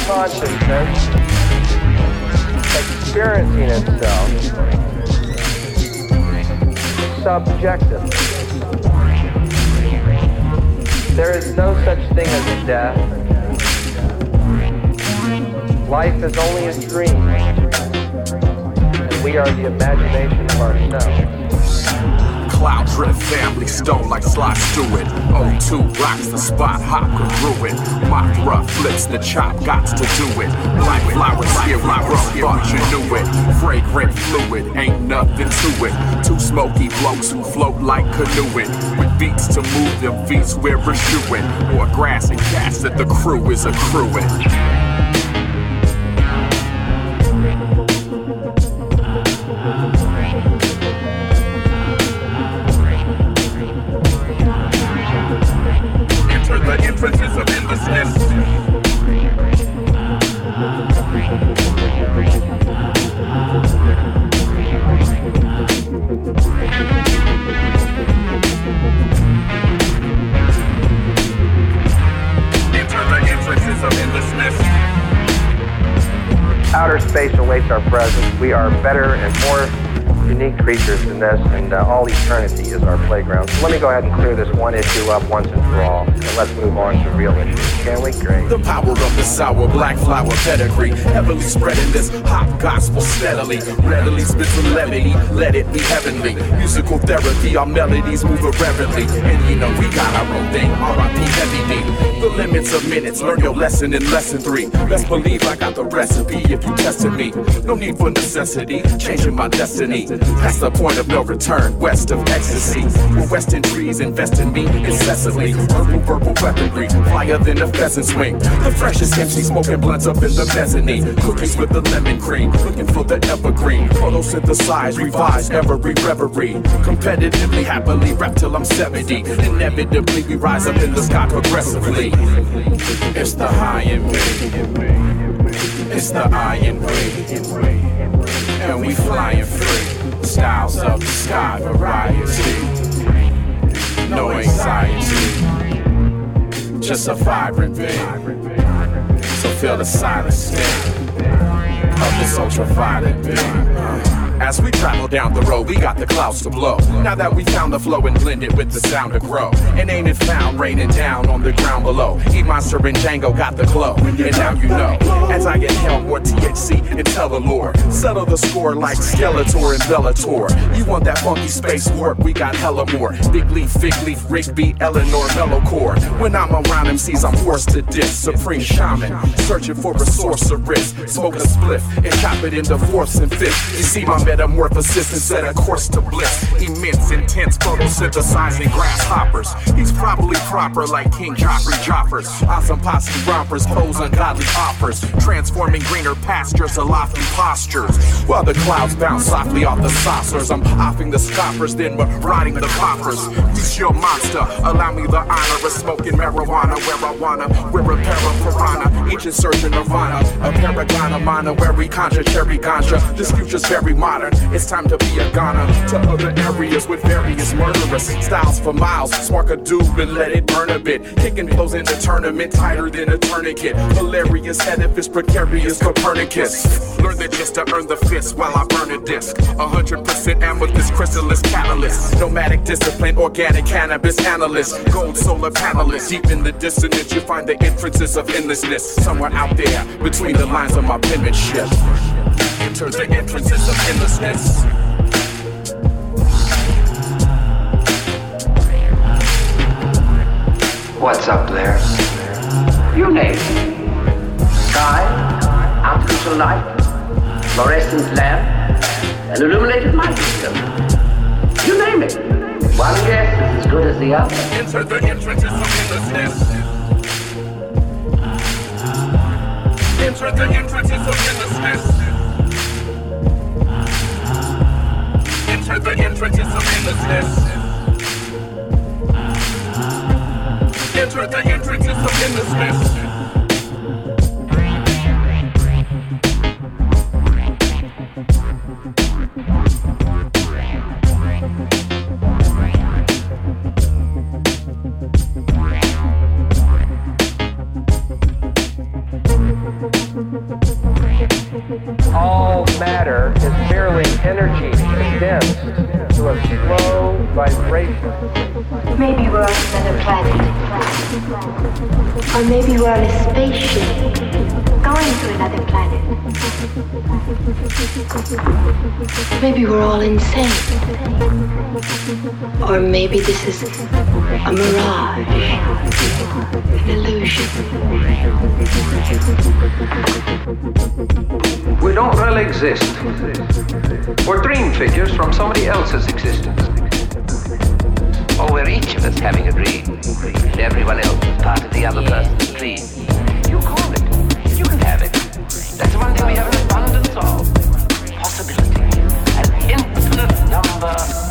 Consciousness experiencing itself subjectively. There is no such thing as death. Life is only a dream and we are the imagination of ourselves. Cloud drift family stone like Sly Stewart. O2 rocks the spot, hop can ruin. Mothra flips the chop, got to do it. Like flowers here, we grow, thought you knew it. Fragrant fluid, ain't nothing to it. Two smoky blokes who float like canoeing. With beats to move them feet we're eschewing. Or grass and gas that the crew is accruing. Space awaits our presence. We are better and more unique creatures than this, and uh, all eternity is our playground. So let me go ahead and clear this one issue up once and for all, let's move on to real issues. Can we? Great. The power of the sour black flower pedigree, heavily spreading this hot gospel steadily. Readily spit some levity, let it be heavenly. Musical therapy, our melodies move irreverently. And you know we got our own thing, R.I.P. Heavy D. The limits of minutes, learn your lesson in lesson three. Best believe I got the recipe if you tested me. No need for necessity, changing my destiny. That's the point of no return, west of ecstasy. Where western trees invest in me incessantly. Herbal verbal weaponry, flyer than a pheasant's wing. The freshest MC smoking blunts up in the mezzanine. Cookies with the lemon cream, looking for the evergreen. Photosynthesize, revise every reverie. Competitively, happily rap till I'm 70. Inevitably, we rise up in the sky progressively. It's the high and me. It's the iron way. And we flying free. Styles of the sky, variety. No anxiety. Just a vibrant beat. So feel the silence of this ultraviolet beam. As we travel down the road, we got the clouds to blow. Now that we found the flow and blend it with the sound to grow. And ain't it found raining down on the ground below? E Monster and Django got the glow. And now you know. As I inhale more THC and tell allure. Settle the score like Skeletor and Bellator. You want that funky space warp? We got hella more. Big leaf, fig leaf, Rigby, Eleanor, Mellowcore. When I'm around MCs, I'm forced to diss. Supreme shaman, searching for a sorceress. Smoke a spliff and chop it into fourths and fifths. You see my metamorphosis and set a course to bliss. Immense, intense photosynthesizing grasshoppers. He's probably proper like King Joffrey Joffers. Awesome posse rompers pose ungodly offers, transforming greener pastures to lofty postures. While the clouds bounce softly off the saucers, I'm offing the scoffers, then marauding the coppers. Use your monster, allow me the honor of smoking marijuana where I wanna. We're a para piranha, ancient surgeon nirvana, a paragon of mana where we conjure cherry ganja. This future's very modern. It's time to be a Ghana to other areas with various murderous styles for miles. Spark a doob and let it burn a bit. Kicking blows in the tournament tighter than a tourniquet. Hilarious edifice, precarious Copernicus. Learn the gist to earn the fist while I burn a disc. Hundred percent amethyst, chrysalis catalyst. Nomadic discipline, organic cannabis analyst. Gold solar panelist. Deep in the dissonance, you find the entrances of endlessness. Somewhere out there, between the lines of my penmanship. Enter the entrances of endlessness. What's up there? You name it. Sky, artificial light, fluorescent lamp, an illuminated microscope. You name it. One guess is as good as the other. Enter the entrances of endlessness. Enter the entrances of endlessness. Enter the entrances of endlessness. Enter the entrances of endlessness. All Or maybe we're on a spaceship going to another planet. Maybe we're all insane. Or maybe this is a mirage, an illusion. We don't really exist. We're dream figures from somebody else's existence. Or we're each of us having a dream. And everyone else is part of the other person's dream. You call it. You can have it. That's one thing we have an abundance of. Possibility. An infinite number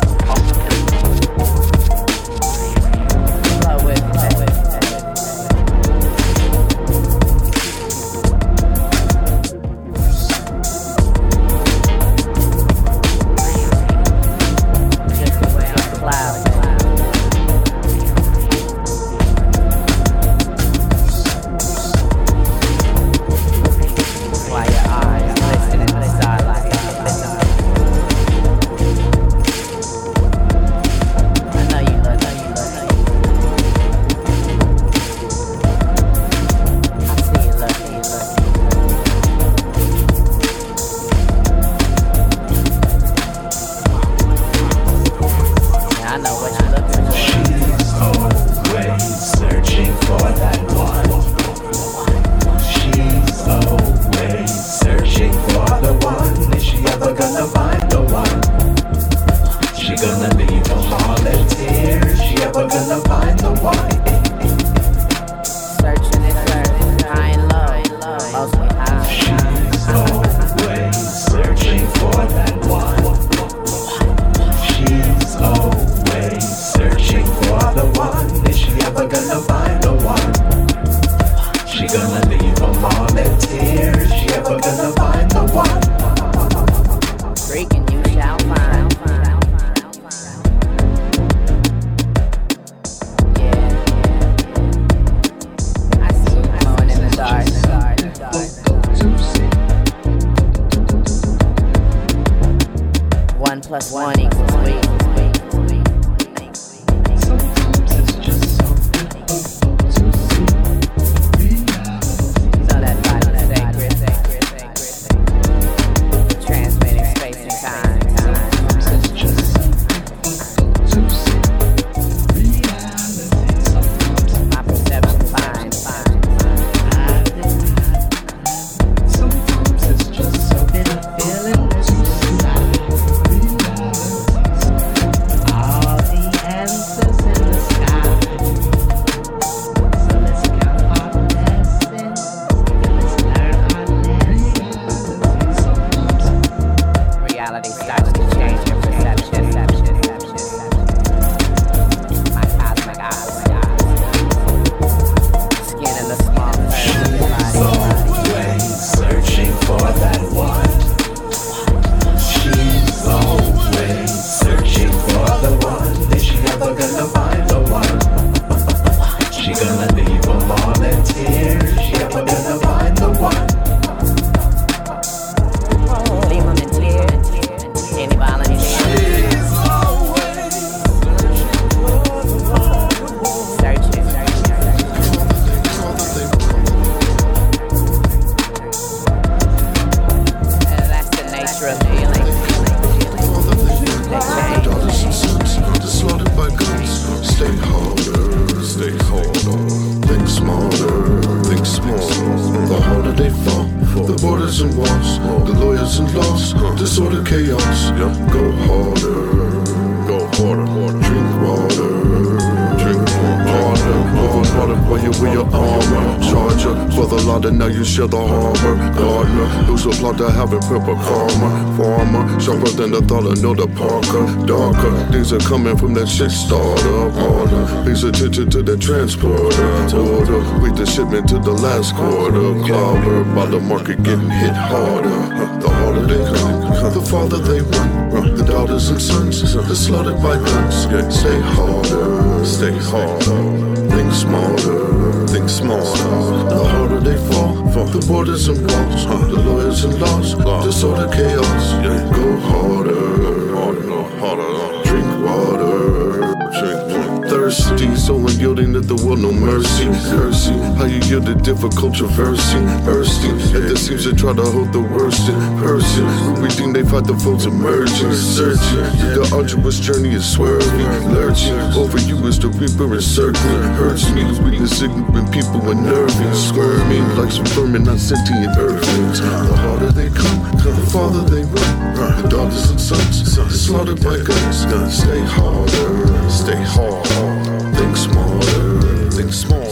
things are coming from that shit starter. Order, pays attention to the transporter. Order, wait the shipment to the last quarter. Clobber, by the market getting hit harder. The harder they come, the farther they run. The daughters and sons, they're slaughtered by guns. Stay harder, stay harder. Think smarter, think smarter. The harder they fall, the borders and walls, the lawyers and laws, disorder, chaos. Go harder, Thirsty, so unyielding that the world no mercy. Mercy, how you yield to difficult controversy. Thirsty, and the seems to try to hold the worst in person. Everything they fight the foes emerging, searching. The arduous journey is swerving, lurching. Over you is the reaper encircling. Hurts me to witness ignorant people unnerving, squirming like some vermin, not sentient earthlings. The harder they come, the farther they run. The daughters and sons, slaughtered by guns. Stay harder, stay hard. Think smarter, think smaller.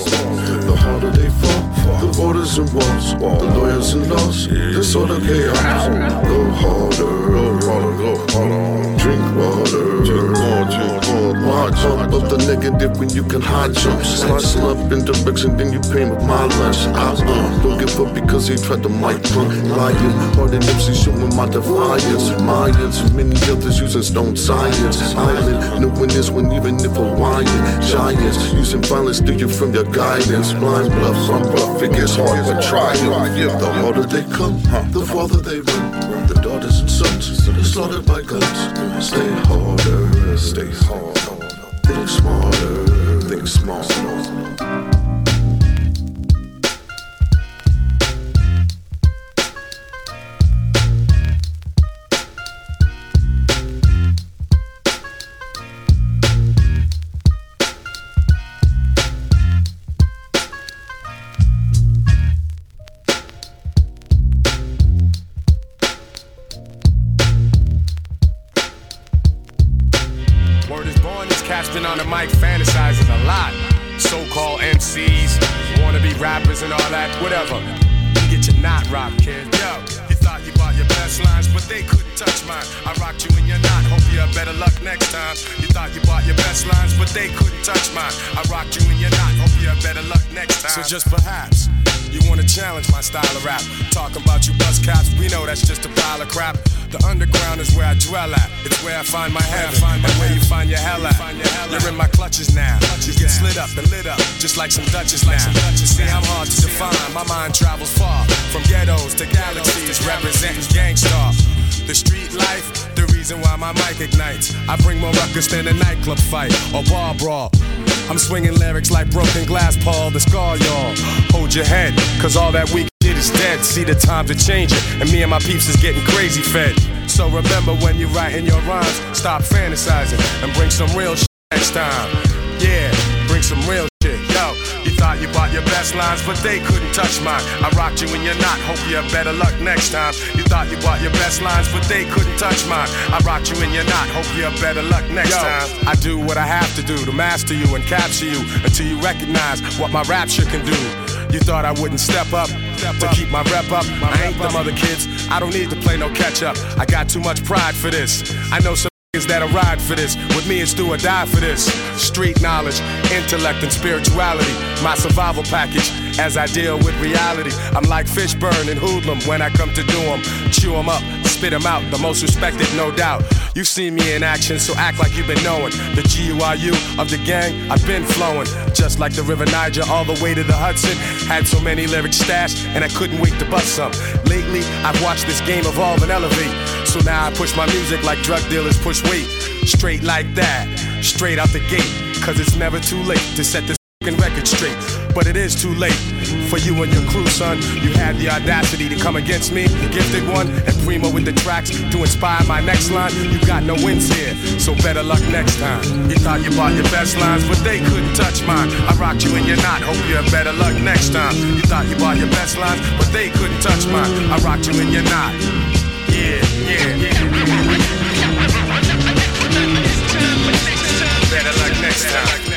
The harder they fall, the borders and walls, the lawyers and laws, disorder, chaos. Go harder, go harder, go harder. Drink water, drink more. Why jump up the negative when you can high jump? Slice up in direction, then you pay with my lunch. I uh, don't give up because he tried to mic drunk. Lying, hard and MC showing my defiance. Mayans, many others using stone science. Island, knowing this one even if Hawaiian. Giants, using violence steal you from your guidance. Blind bluff, I'm rough, it gets hard but try. The harder they come, the farther they run. Slaughtered by guns. Stay harder, stay harder. Think smarter, think smarter. You wanna challenge my style of rap? Talking about you buzz cops, we know that's just a pile of crap. The underground is where I dwell at. It's where I find my heaven, and where you find your hell at. You're in my clutches now. You get slid up and lit up, just like some Dutchess now. See, I'm hard to define. My mind travels far, from ghettos to galaxies, representing Gang Starr. The street life, reason why my mic ignites. I bring more ruckus than a nightclub fight or bar brawl. I'm swinging lyrics like broken glass, Paul, the scar, y'all. Hold your head, cause all that weak shit is dead. See, the times are changing, and me and my peeps is getting crazy fed. So remember when you're writing your rhymes, stop fantasizing and bring some real shit next time. Yeah, bring some real. Yo, you thought you bought your best lines, but they couldn't touch mine. I rocked you and you're not. hope you have better luck next time. You thought you bought your best lines, but they couldn't touch mine. I rocked you and you're not. hope you have better luck next Yo, time. I do what I have to do to master you and capture you until you recognize what my rapture can do. You thought I wouldn't step up to keep my rep up. I ain't them other kids. I don't need to play no catch up. I got too much pride for this. I know some that'll ride for this. With me, it's do or die for this. Street knowledge, intellect, and spirituality. My survival package as I deal with reality. I'm like Fishburne and Hoodlum when I come to do 'em. Chew 'em up, spit 'em out. The most respected, no doubt. You've seen me in action, so act like you've been knowing. The GURU of the gang, I've been flowing. Just like the River Niger, all the way to the Hudson. Had so many lyrics stashed, and I couldn't wait to bust some. Lately, I've watched this game evolve and elevate. So now I push my music like drug dealers push Straight like that, straight out the gate. Cause it's never too late to set this record straight. But it is too late for you and your crew, son. You had the audacity to come against me, gifted one, and Primo with the tracks to inspire my next line. You got no wins here, so better luck next time. You thought you bought your best lines, but they couldn't touch mine. I rocked you and you're not. Hope you have better luck next time. You thought you bought your best lines, but they couldn't touch mine. I rocked you and you're not. Yeah, yeah, yeah. Better luck next time.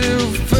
to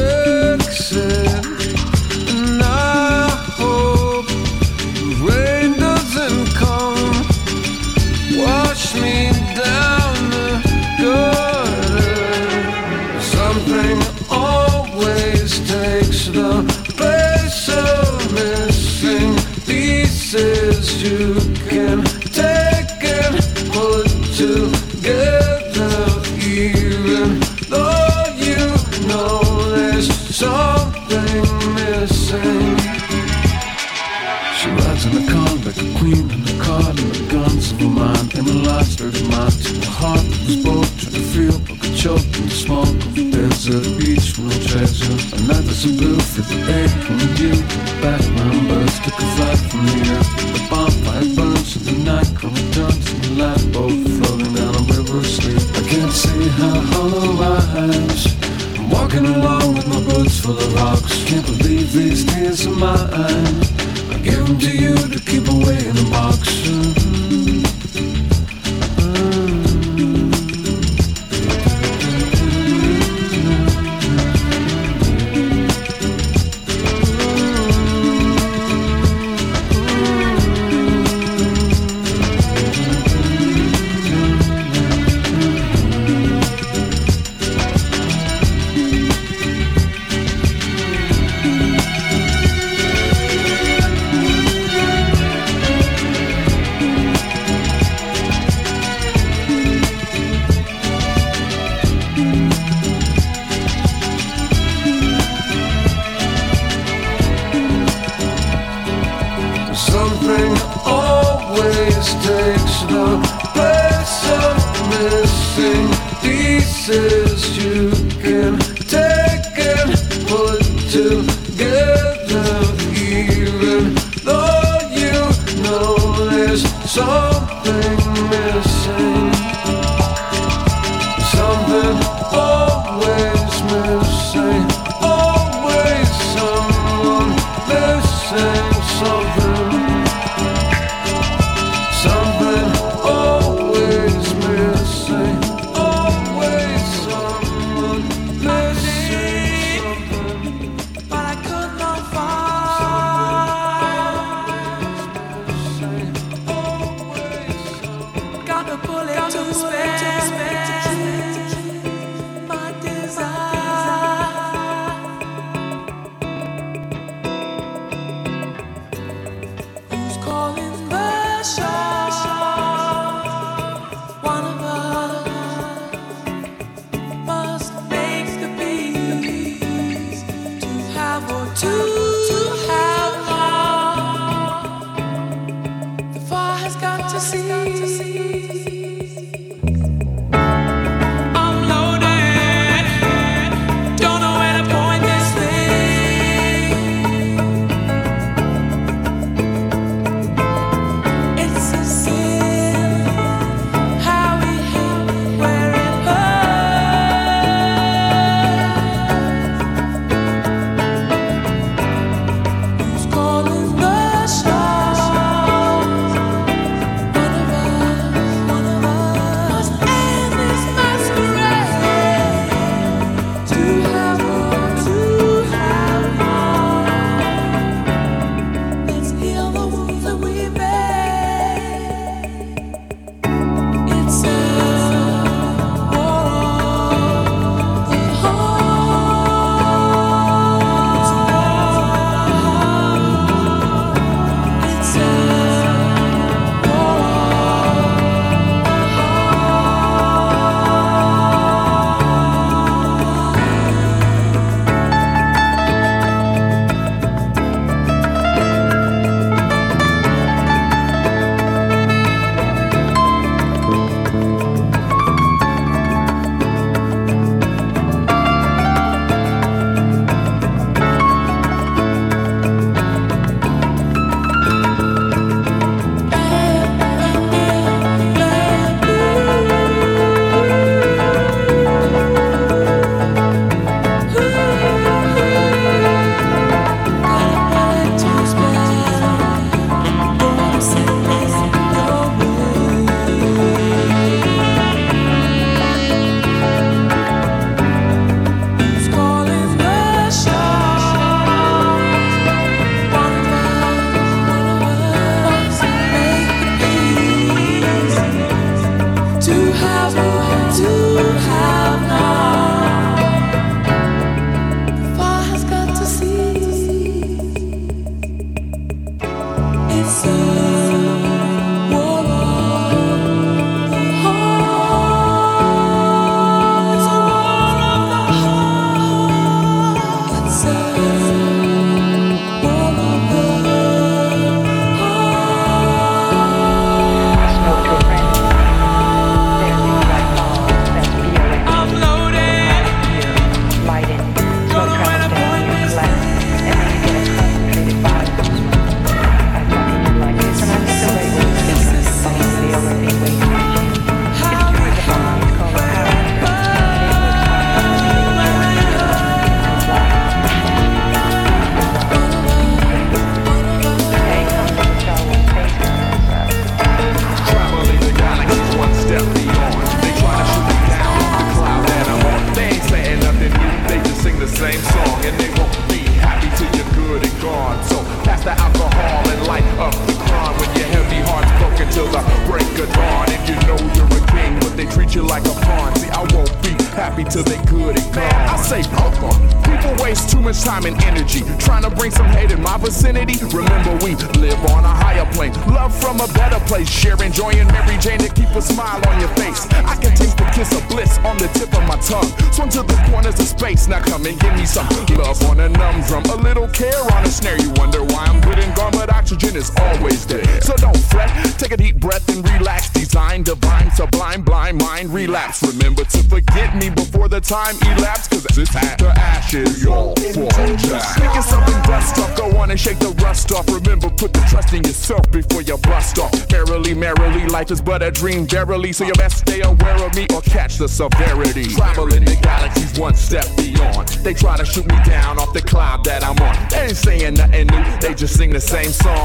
dream, verily. So you best stay aware of me or catch the severity. Traveling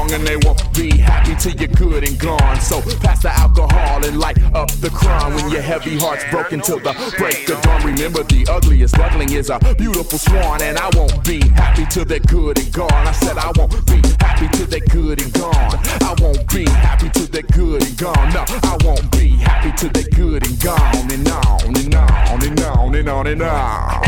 song and they won't be happy till you're good and gone. So pass the alcohol and light up the crime when your heavy heart's broken till the break of dawn. Remember, the ugliest duckling is a beautiful swan, and I won't be happy till they're good and gone. I said I won't be happy till they're good and gone. I won't be happy till they're good and gone. No, I won't be happy till they're good and gone and on and on and on and on and on.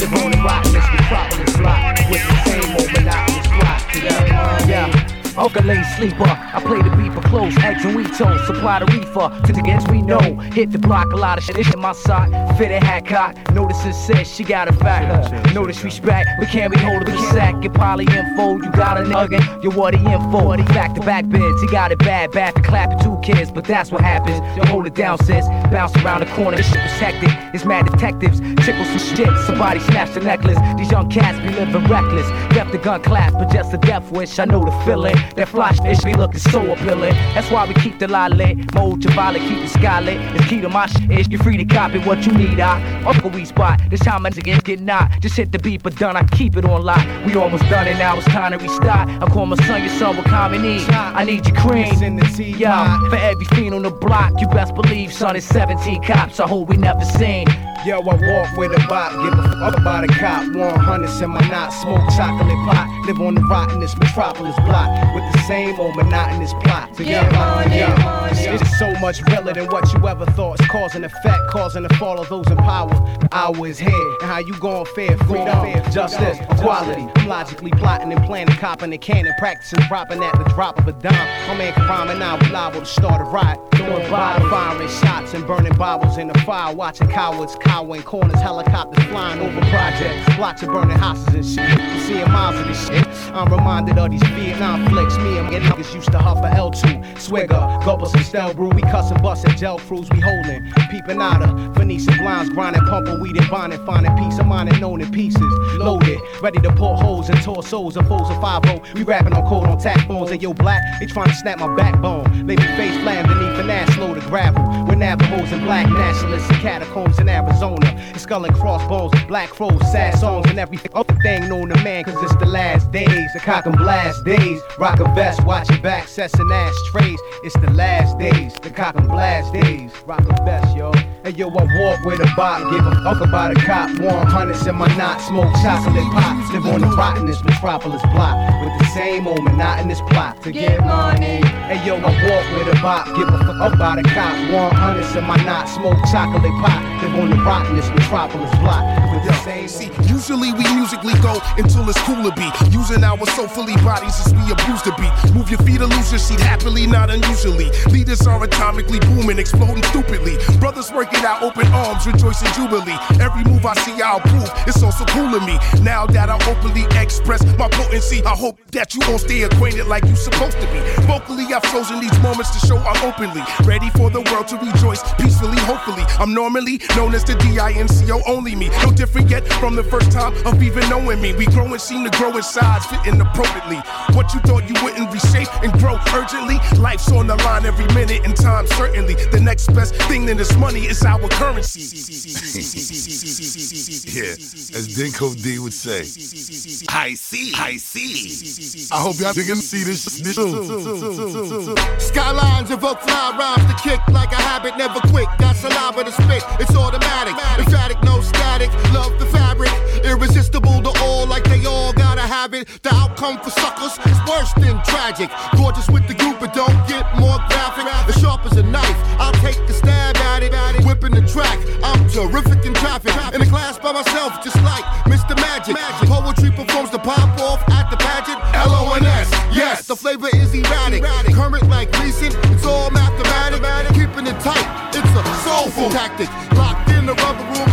Live on the rockless metropolis block with the same old monotonous. Yeah, yeah. Uncle lay sleeper, I play the beat for close, eggs and wheat toast, supply the reefer to the gets we know. Hit the block, a lot of shit in my side, fitted hat cock. Notice it says she got a factor. No disrespect, we can't be holding the sack. Get poly info, you got a nugget, You're what the info. Back to back bids, he got it bad, bad for clapping two kids, but that's what happens. You hold it down, sis, bounce around the corner, this shit was hectic. It's mad detectives, tickle some shit, somebody snatch the necklace. These young cats be living reckless. Left the gun clap, but just a death wish, I know the feeling. That flash fish be looking so appealing. That's why we keep the lie lit. Mold your violet, keep the sky lit. It's key to my shit. You're free to copy what you need. I Uncle we spot. This time I get get not. Just hit the beat, but done. I keep it on lock. We almost done it now. It's time to restart. I call my son your son with common need. I need your cream. In the tea, yeah. For every fiend on the block, you best believe, son. It's 17 cops. I hope we never seen. Yo, I walk with a bop, give a fuck about a cop. 100 in my knot, smoke chocolate pot. Live on the rottenest metropolis block with the same old monotonous plot. So Get money, money. It's so much realer than what you ever thought. It's cause and effect, causing the fall of those in power. The hour is here, and how you gon' fare? Freedom, justice, equality. I'm logically plotting and planning, copping and cannon, practicing, dropping at the drop of a dime. My man rhyme and I'm liable to start a riot. Doing bottle, firing shots and burning bottles in the fire, watching cowards cowering corners, helicopters flying over projects, blocks of burning houses and shit. I'm seeing miles of this shit. I'm reminded of these Vietnam flicks. Me and my niggas used to huff a L2, swigger, gulp some stale brew. We cussing, busting gel crews, we holding, peeping out of blinds, grinding, pumping, weed and bonding, finding peace of mind and known in pieces. Loaded, ready to pour holes and torsos and foes of 5 We rapping on cold on tap bones. And yo, black, they trying to snap my backbone. Lay me face flat beneath an ass load of gravel. With Navajos and black nationalists and catacombs in Arizona. It's skull and crossbones, black crows, sad songs, and everything. Other thing known to man, cause it's the last days. The cock and blast days. Rock a vest, watch your back, sets and ashtrays. It's the last days. The cock and blast days. Rock a vest, yo. Hey yo, I walk with a bop, give a fuck about a cop. Warm 100s in my knot, smoke chocolate pops. Live on the rottenest metropolis block with the same old monotonous plot to get money. Hey yo, I walk with a bop, give a fuck about a cop. 100s in my knot, smoke chocolate pop. Live on the rotting this metropolis block. With the same See, usually we musically go until it's cool to be. Using our soulfully bodies as we abuse the beat. Move your feet, or lose your seat happily, not unusually. Leaders are atomically booming, exploding stupidly. Brothers working out open arms, rejoicing jubilee. Every move I see, I'll prove it's also cool to me. Now that I openly express my potency, I hope that you all stay acquainted like you supposed to be. Vocally, I've chosen these moments to show I'm openly ready for the world to rejoice peacefully. Hopefully, I'm normally known as the D-I-N-C-O only me. No different yet from the first time of even knowing me. We grow and seem to grow in size, fitting appropriately. What you thought you wouldn't reshape and grow urgently. Life's on the line every minute and time certainly. The next best thing than this money is our currency. Yeah, as Dinco D would say. I see, I see. I hope y'all can see this this too. Skylines evoke fly rhymes to kick like a habit, never quick. Got saliva to spit, it's automatic. Emphatic, no static. Love the fabric, irresistible to all, like they all gotta have it. The outcome for suckers is worse than tragic. Gorgeous with the group, but don't get more graphic. As sharp as a knife, I'll take the stab at it. Whipping the track, I'm terrific in traffic. In a class by myself, just like Mr. Magic. Poetry performs the pop off at the pageant. L O N S, yes, the flavor is erratic. Current like recent, it's all mathematic. Keeping it tight, it's a soulful tactic. Locked in the rubber room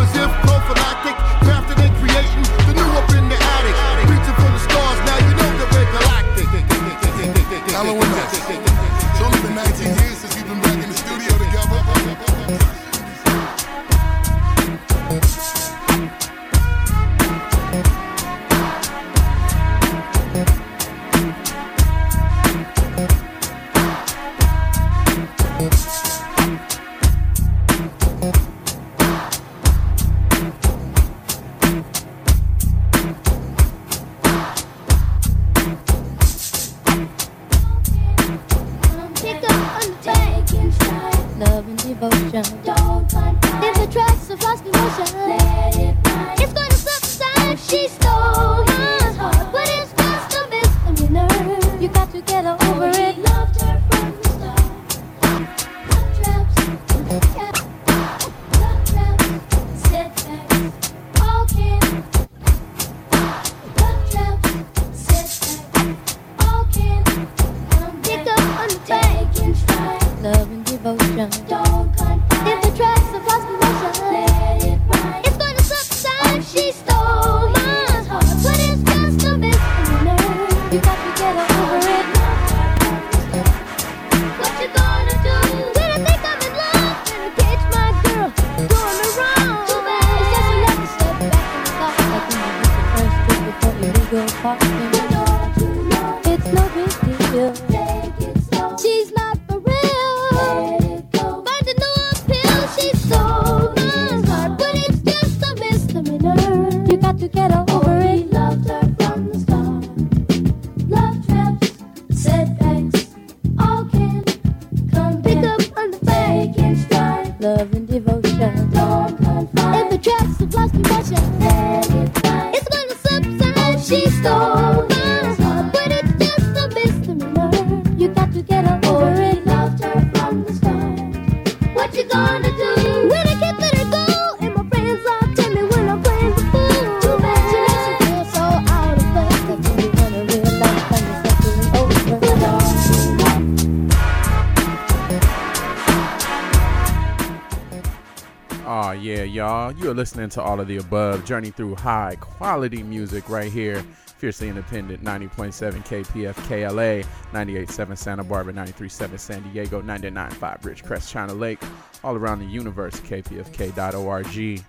listening to all of the above. Journey through high quality music right here. Fiercely independent 90.7 KPFK LA, 98.7 Santa Barbara, 93.7 San Diego, 99.5 Ridgecrest, China Lake, all around the universe. KPFK.org.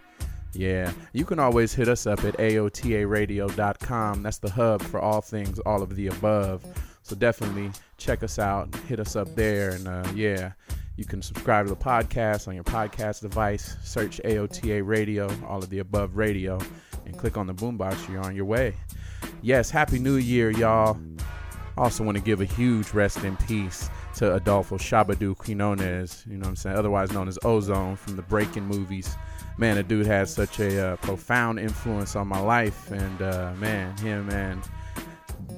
Yeah, you can always hit us up at AOTARadio.com. That's the hub for all things, all of the above. So definitely check us out, hit us up there, and uh, yeah, you can subscribe to the podcast on your podcast device. Search AOTA Radio, all of the above radio, and click on the boombox. You're on your way. Yes, Happy New Year, y'all. Also want to give a huge rest in peace to Adolfo Shabba-Doo Quinones, you know what I'm saying, otherwise known as Ozone from the Breakin' movies. Man, the dude had such a uh, profound influence on my life, and uh, man, him and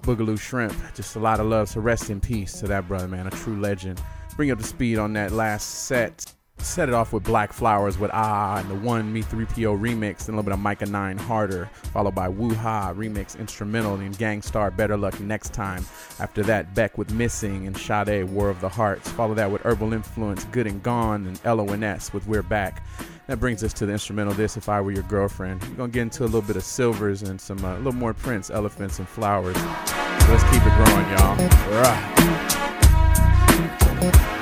Boogaloo Shrimp, just a lot of love. So rest in peace to that brother, man, a true legend. Bring you up to speed on that last set. Set it off with Black Flowers with Ah and the one Me 3PO remix, and a little bit of Micah 9 Harder, followed by Woo Ha remix instrumental and Gang Starr Better Luck Next Time. After that, Beck with Missing and Sade War of the Hearts. Follow that with Herbal Influence, Good and Gone, and LONS with We're Back. That brings us to the instrumental This If I Were Your Girlfriend. We're gonna get into a little bit of silvers and some uh, a little more Prince, elephants, and flowers. So let's keep it growing, y'all. Rah. Boy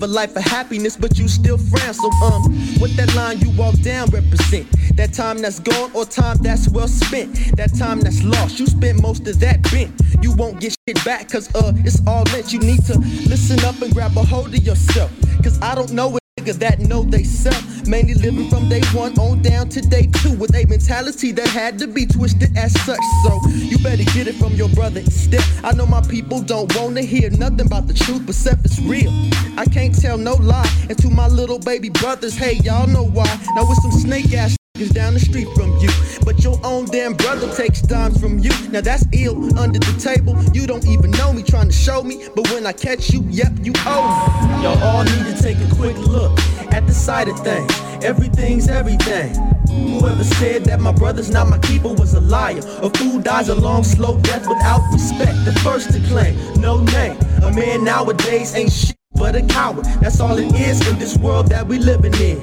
live a life of happiness, but you still frown. So um, what that line you walk down represent? That time that's gone or time that's well spent? That time that's lost, you spent most of that bent. You won't get shit back, cause uh, it's all lent. You need to listen up and grab a hold of yourself. Cause I don't know nigga that know they self. Mainly living from day one on down to day two with a mentality that had to be twisted as such. So you better get it from your brother instead. I know my people don't wanna hear nothing about the truth, but stuff is real. I can't tell no lie. And to my little baby brothers, hey, y'all know why. Now with some snake ass niggas down the street from you. But your own damn brother takes dimes from you. Now that's ill under the table. You don't even know me trying to show me. But when I catch you, yep, you owe me. Y'all all need to take a quick look at the side of things. Everything's everything. Whoever said that my brother's not my keeper was a liar. A fool dies a long, slow death without respect. The first to claim, no name. A man nowadays ain't shit but a coward. That's all it is in this world that we living in.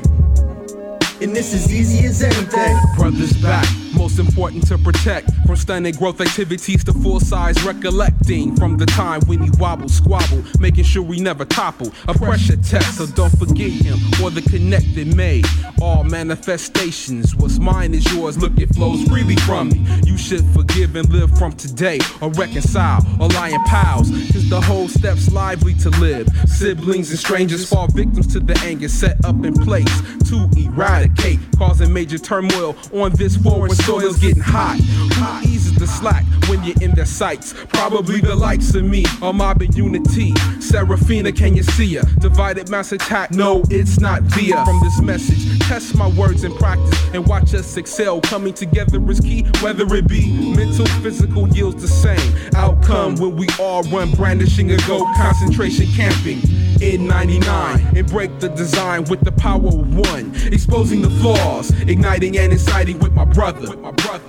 And this is easy as anything. Brothers back, most important to protect from stunning growth activities to full size recollecting from the time when he wobbled, squabble, making sure we never topple. A pressure test, so don't forget him or the connected made. All manifestations, what's mine is yours. Look, it flows freely from me. You should forgive and live from today or reconcile or lying pals. Cause the whole step's lively to live. Siblings and strangers fall victims to the anger set up in place to eradicate, causing major turmoil on this forward soil's getting hot. Who eases the slack when you're in their sights? Probably the likes of me, or mobbing unity. Serafina, can you see her? Divided mass attack, no, it's not via. From this message, test my words in practice and watch us excel. Coming together is key, whether it be mental, physical, yields the same outcome when we all run brandishing a go concentration camping in 99 and break the design with the power of one exposing the flaws igniting and inciting with my brother with my brother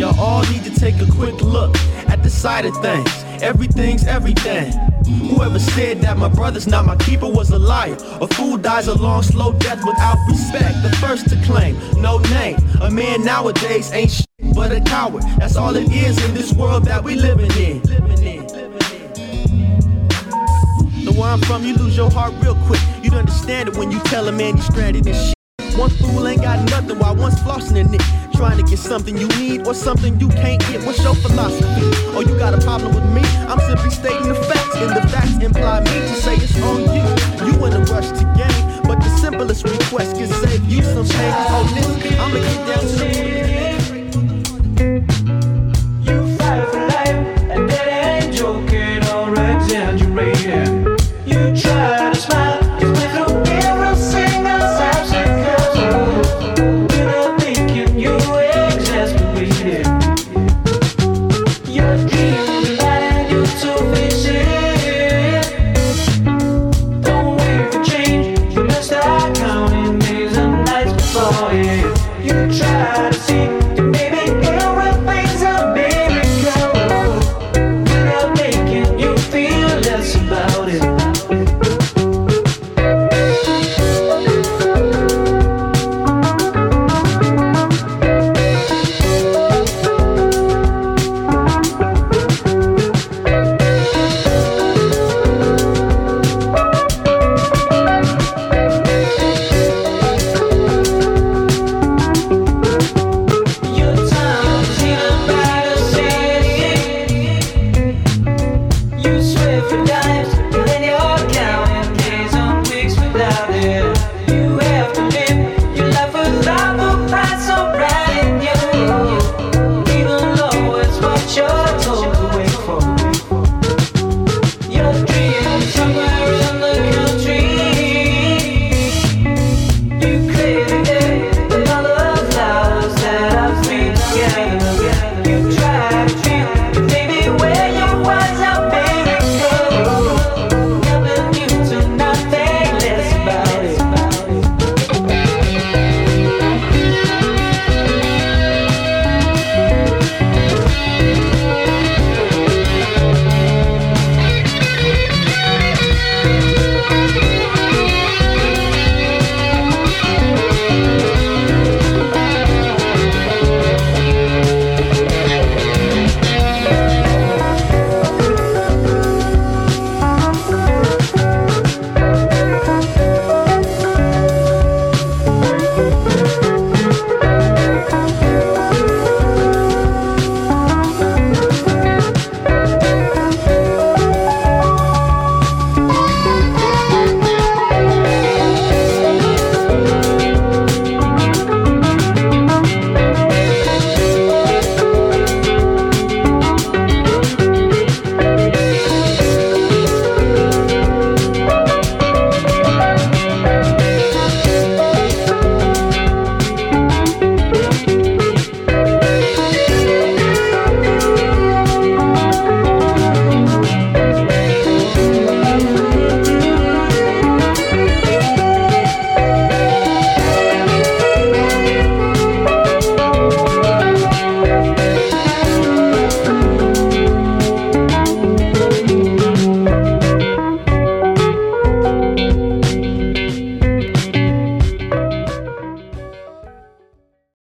Y'all all need to take a quick look at the side of things. Everything's everything. Whoever said that my brother's not my keeper was a liar. A fool dies a long, slow death without respect. The first to claim, no name. A man nowadays ain't shit but a coward. That's all it is in this world that we living in. The where I'm from, you lose your heart real quick. You'd understand it when you tell a man he's stranded and shit. One fool ain't got nothing while one's flossing in it. Trying to get something you need or something you can't get. What's your philosophy? Oh, you got a problem with me? I'm simply stating the facts, and the facts imply me to say it's on you. You in a rush to gain, but the simplest request can save you some pain. Oh, this, I'ma get down to the